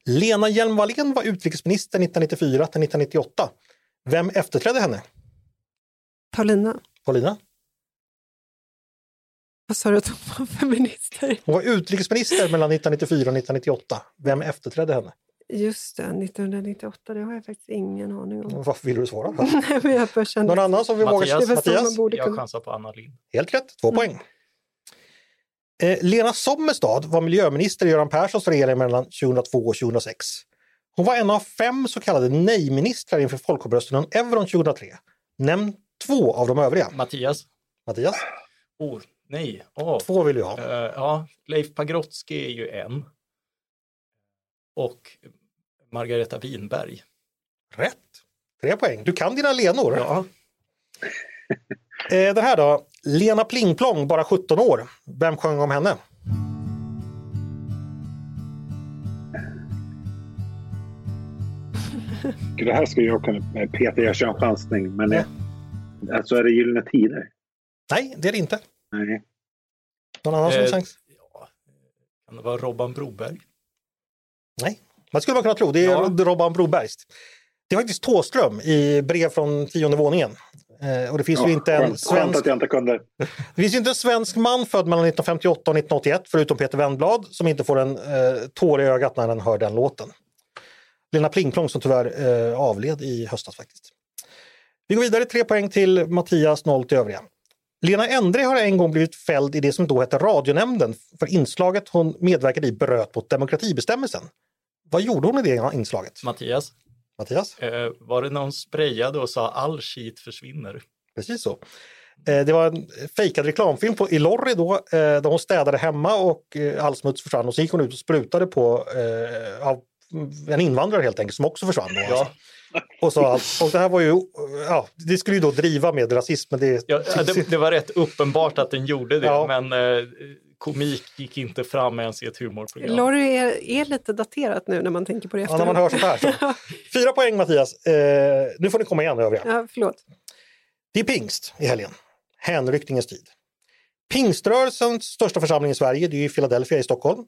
Lena Hjelm-Wallén var utrikesminister 1994 till 1998. Vem efterträdde henne? Paulina, Paulina? vad sa du att hon var för minister? Hon var utrikesminister mellan 1994 och 1998. Vem efterträdde henne? Just det, 1998, det har jag faktiskt ingen aning om. Varför vill du svara? *laughs* Nej, men jag bara kände... Någon annan som vill Mattias. våga? Mattias? man borde Jag chansar på Anna Lindh. Helt rätt, två poäng. Eh, Lena Sommestad var miljöminister i Göran Perssons regering mellan 2002 och 2006. Hon var en av fem så kallade nej-ministrar inför folkomröstningen om euron 2003. Nämn två av de övriga. Mattias? Mattias? Oh, nej. Åh. Två vill vi ha. Eh, ja, Leif Pagrotsky är ju en. Och Margareta Winberg. Rätt. Tre poäng. Du kan dina Lenor. Ja. *laughs* Eh, den här då. Lena Plingplong, bara 17 år. Vem sjöng om henne? Det här ska jag kunna... eh, Peter, jag kör en chansning. Men Ja. ja. alltså, är det Gyllene Tider? Nej, det är det inte. Nej. Någon annan som har Eh, chans? ja. Kan det vara Robban Broberg? Nej. Man skulle man kunna tro. Det är Ja. Robban Brobergs. Det är faktiskt Thåström i brev från tionde våningen. Eh, och det finns ju inte en skönt, skönt svensk att jag inte kunde. *laughs* Det finns ju inte en svensk man född mellan 1958 och 1981, förutom Peter Wennblad, som inte får en eh, tår i ögat när han hör den låten. Lena Plingplong som tyvärr eh, avled i höstas faktiskt. Vi går vidare, tre poäng till Mattias, noll till övriga. Lena Endre har en gång blivit fälld i det som då hette Radionämnden för inslaget hon medverkade i bröt mot demokratibestämmelsen. Vad gjorde hon i det inslaget? Mattias? Mattias? Eh, var det någon sprayade och sa all skit försvinner? Precis så. Eh, Det var en fejkad reklamfilm på, i Lorry då, eh, där hon städade hemma och eh, all smuts försvann och så gick hon ut och sprutade på eh, en invandrare helt enkelt som också försvann. Då, alltså. och, så och det här var ju, ja, det skulle ju då driva med rasism. Men det, Ja, det, det var rätt uppenbart att den gjorde det, Ja. men eh, komik gick inte fram ens i ett humorprogram. Lorry är, är lite daterat nu när man tänker på det ja, när man hör sånt här. Så. *laughs* Fyra poäng Mattias. Eh, nu får ni komma igen övriga. Ja, förlåt. Det är pingst i helgen. Hänryckningens tid. Pingströrelsens största församling i Sverige, det är i Philadelphia i Stockholm.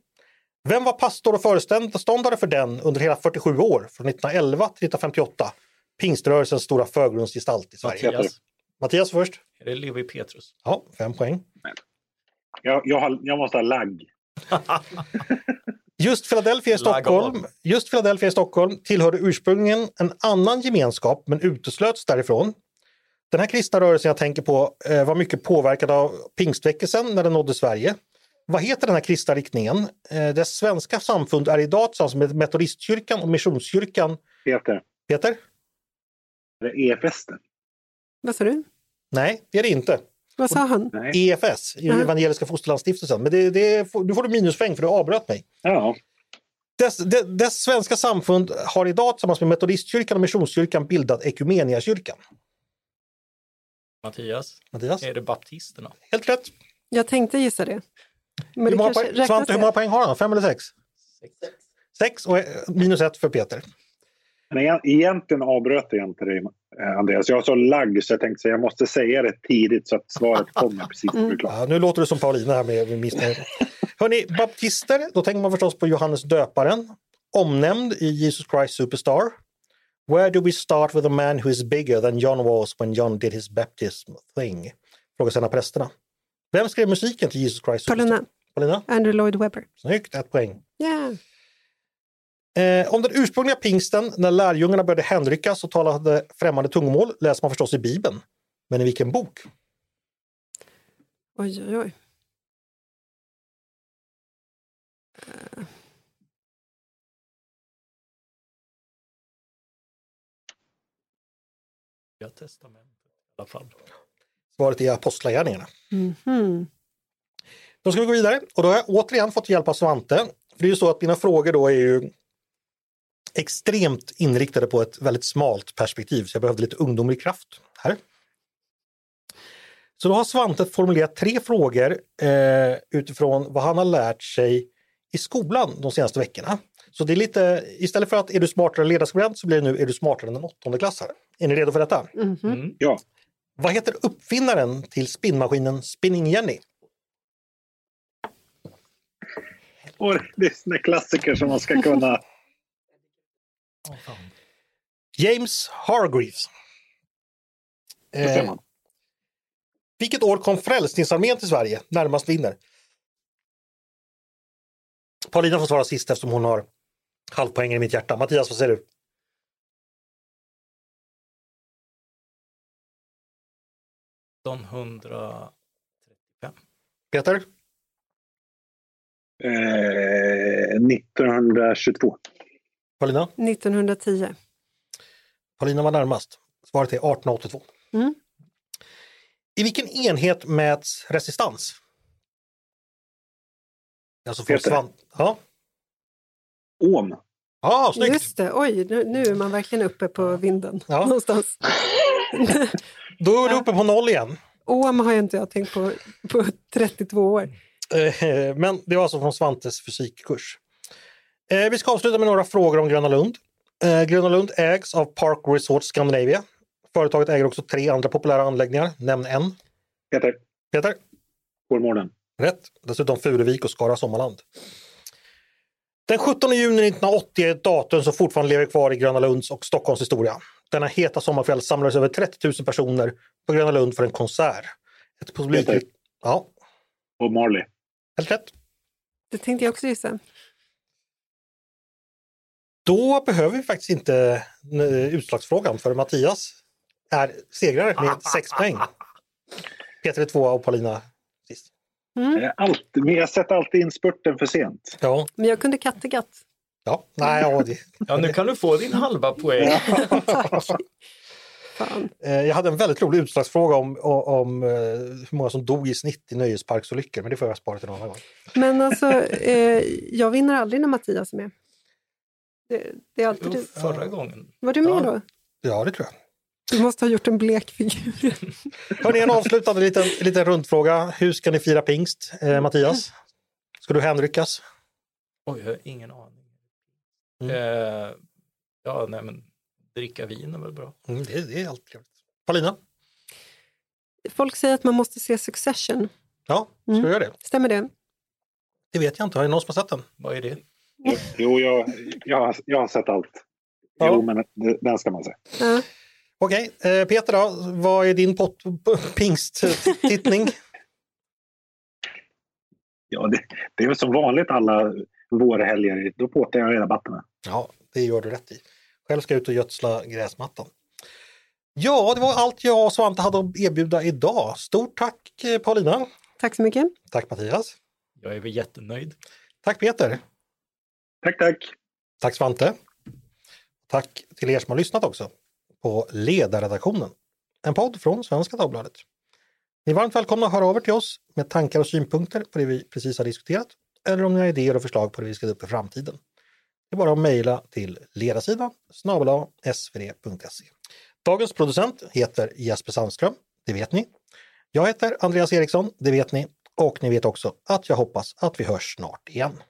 Vem var pastor och föreståndare för den under hela 47 år, från 1911 till 1958? Pingströrelsens stora förgrundsgestalt i Sverige. Mattias, Mattias först. är det Levi Petrus? Ja, fem poäng. Jag, jag, har, jag måste ha lagg. *laughs* Just Philadelphia i Stockholm, just Philadelphia i Stockholm tillhörde ursprungligen en annan gemenskap men uteslöts därifrån. Den här kristna rörelsen jag tänker på eh, var mycket påverkad av pingstväckelsen när den nådde Sverige. Vad heter den här kristna riktningen? Eh, dess svenska samfund är idag tillsammans med Metodistkyrkan och Missionskyrkan. Peter, Peter? är det EFS? Vad sa du? Nej, det är det inte. Vad sa han? Nej. EFS. Evangeliska Fosterlandsstiftelsen. Men det, det, får- nu får du minuspoäng för du avbröt mig. Ja. Dess, de, dess svenska samfund har idag tillsammans med Metodistkyrkan och Missionskyrkan bildat Ekumeniakyrkan. Mattias, Mattias? är det baptisterna? Helt rätt. Jag tänkte gissa det. Men Hur det många, poäng, Svante, hur många poäng har han? Fem eller sex? Sex. Sex och minus ett för Peter. Men egentligen avbröt jag inte dig, eh, Andreas. Jag var så lagg så jag tänkte att jag måste säga det tidigt så att svaret *laughs* kommer precis när det är klart. Ja, nu låter det som Paulina här med, missnöje. Hörni, baptister, då tänker man förstås på Johannes döparen. Omnämnd i Jesus Christ Superstar. Where do we start with a man who is bigger than John was when John did his baptism thing? Frågar sedan prästerna. Vem skrev musiken till Jesus Christ Superstar? Paulina, Paulina? Andrew Lloyd Webber. Snyggt, ett poäng. Yeah. Eh, om den ursprungliga pingsten, när lärjungarna började hänryckas och talade främmande tungomål, läser man förstås i Bibeln. Men i vilken bok? Oj, oj, oj. Ja, testamentet i alla fall. Svaret är Apostlagärningarna. mhm. Då ska vi gå vidare och då har jag återigen fått hjälp av Svante. För det är ju så att mina frågor då är ju extremt inriktade på ett väldigt smalt perspektiv så jag behövde lite ungdomlig kraft här. Så då har Svante formulerat tre frågor eh, utifrån vad han har lärt sig i skolan de senaste veckorna. Så det är lite, istället för att är du smartare än ledarskribent så blir det nu är du smartare än en åttondeklassare. Är ni redo för detta? Mhm. Mm. Ja, Vad heter uppfinnaren till spinnmaskinen Spinning Jenny? och det är såna klassiker som man ska kunna... Fan. James Hargreaves. Eh, man. vilket år kom Frälsningsarmén till Sverige? Närmast vinner. Paulina får svara sist eftersom hon har halvpoängen i mitt hjärta. Mattias, vad säger du? Peter? Eh, 1922. Paulina? 1910. Paulina var närmast. Svaret är 1882. Mm. I vilken enhet mäts resistans? Alltså Peter. svan... Ja, Ohm. ah, snyggt! Just det, oj, nu, nu är man verkligen uppe på vinden Ja. någonstans. *laughs* Då är du uppe på noll igen. Ohm har jag inte jag tänkt på på 32 år. Eh, Men det var alltså från Svantes fysikkurs. Eh, Vi ska avsluta med några frågor om Gröna Lund. Eh, Gröna Lund ägs av Park Resort Scandinavia. Företaget äger också tre andra populära anläggningar. Nämn en. Peter. Peter? Kolmården. Rätt. Dessutom Furuvik och Skara Sommarland. Den 17 juni 1980 är ett datum som fortfarande lever kvar i Gröna Lunds och Stockholms historia. Denna heta sommarkväll samlades över 30 000 personer på Gröna Lund för en konsert. Ett publik... Peter. Ja, Och Marley. helt rätt. Det tänkte jag också gissa. Då behöver vi faktiskt inte eh, utslagsfrågan för Mattias är segrare med sex poäng. Peter är tvåa och Paulina sist. Eh, Allt, men jag sätter alltid in spurten för sent. Ja, Men jag kunde Kattegatt. ja. Nej, ja det, Ja, nu kan du få din halva poäng. Tack. *laughs* Fan. eh, jag hade en väldigt rolig utslagsfråga om, om, om eh, hur många som dog i snitt i nöjesparksolyckor, men det får jag spara till en annan gång. Men alltså, eh, jag vinner aldrig när Mattias är med. Det, det är alltid du. Förra gången. Var du med Ja. då? Ja, det tror jag. Du måste ha gjort en blek figur. *laughs* Hörni, en avslutande liten, liten rundfråga. Hur ska ni fira pingst, eh, Mattias? Ska du hänryckas? Oj, jag har ingen aning. Mm. Eh, ja, nej men dricka vin är väl bra. Mm, det, det är alltid trevligt. Paulina? Folk säger att man måste se Succession. Ja, ska Mm. du göra det? Stämmer det? Det vet jag inte. Har någon som har sett den? Vad är det? Jo, jag, jag, har- jag har sett allt. Ja. Jo, men den ska man se. Ja. Okej, eh, Peter då? Vad är din pingsttittning? Ja, det, det är väl som vanligt alla vårhelger. Då påtar jag i rabatterna. Ja, det gör du rätt i. Själv ska jag ut och gödsla gräsmattan. Ja, det var allt jag och Svante hade att erbjuda idag. Stort tack eh, Paulina. Tack så mycket. Tack Mattias. Jag är väl jättenöjd. Tack Peter. Tack, tack. Tack Svante. Tack till er som har lyssnat också på Ledarredaktionen. En podd från Svenska Dagbladet. Ni är varmt välkomna att höra av er till oss med tankar och synpunkter på det vi precis har diskuterat eller om ni har idéer och förslag på det vi ska ta upp i framtiden. Det är bara att mejla till ledarsidan snabel svd.se. Dagens producent heter Jesper Sandström. det vet ni. Jag heter Andreas Eriksson, det vet ni. Och ni vet också att jag hoppas att vi hörs snart igen.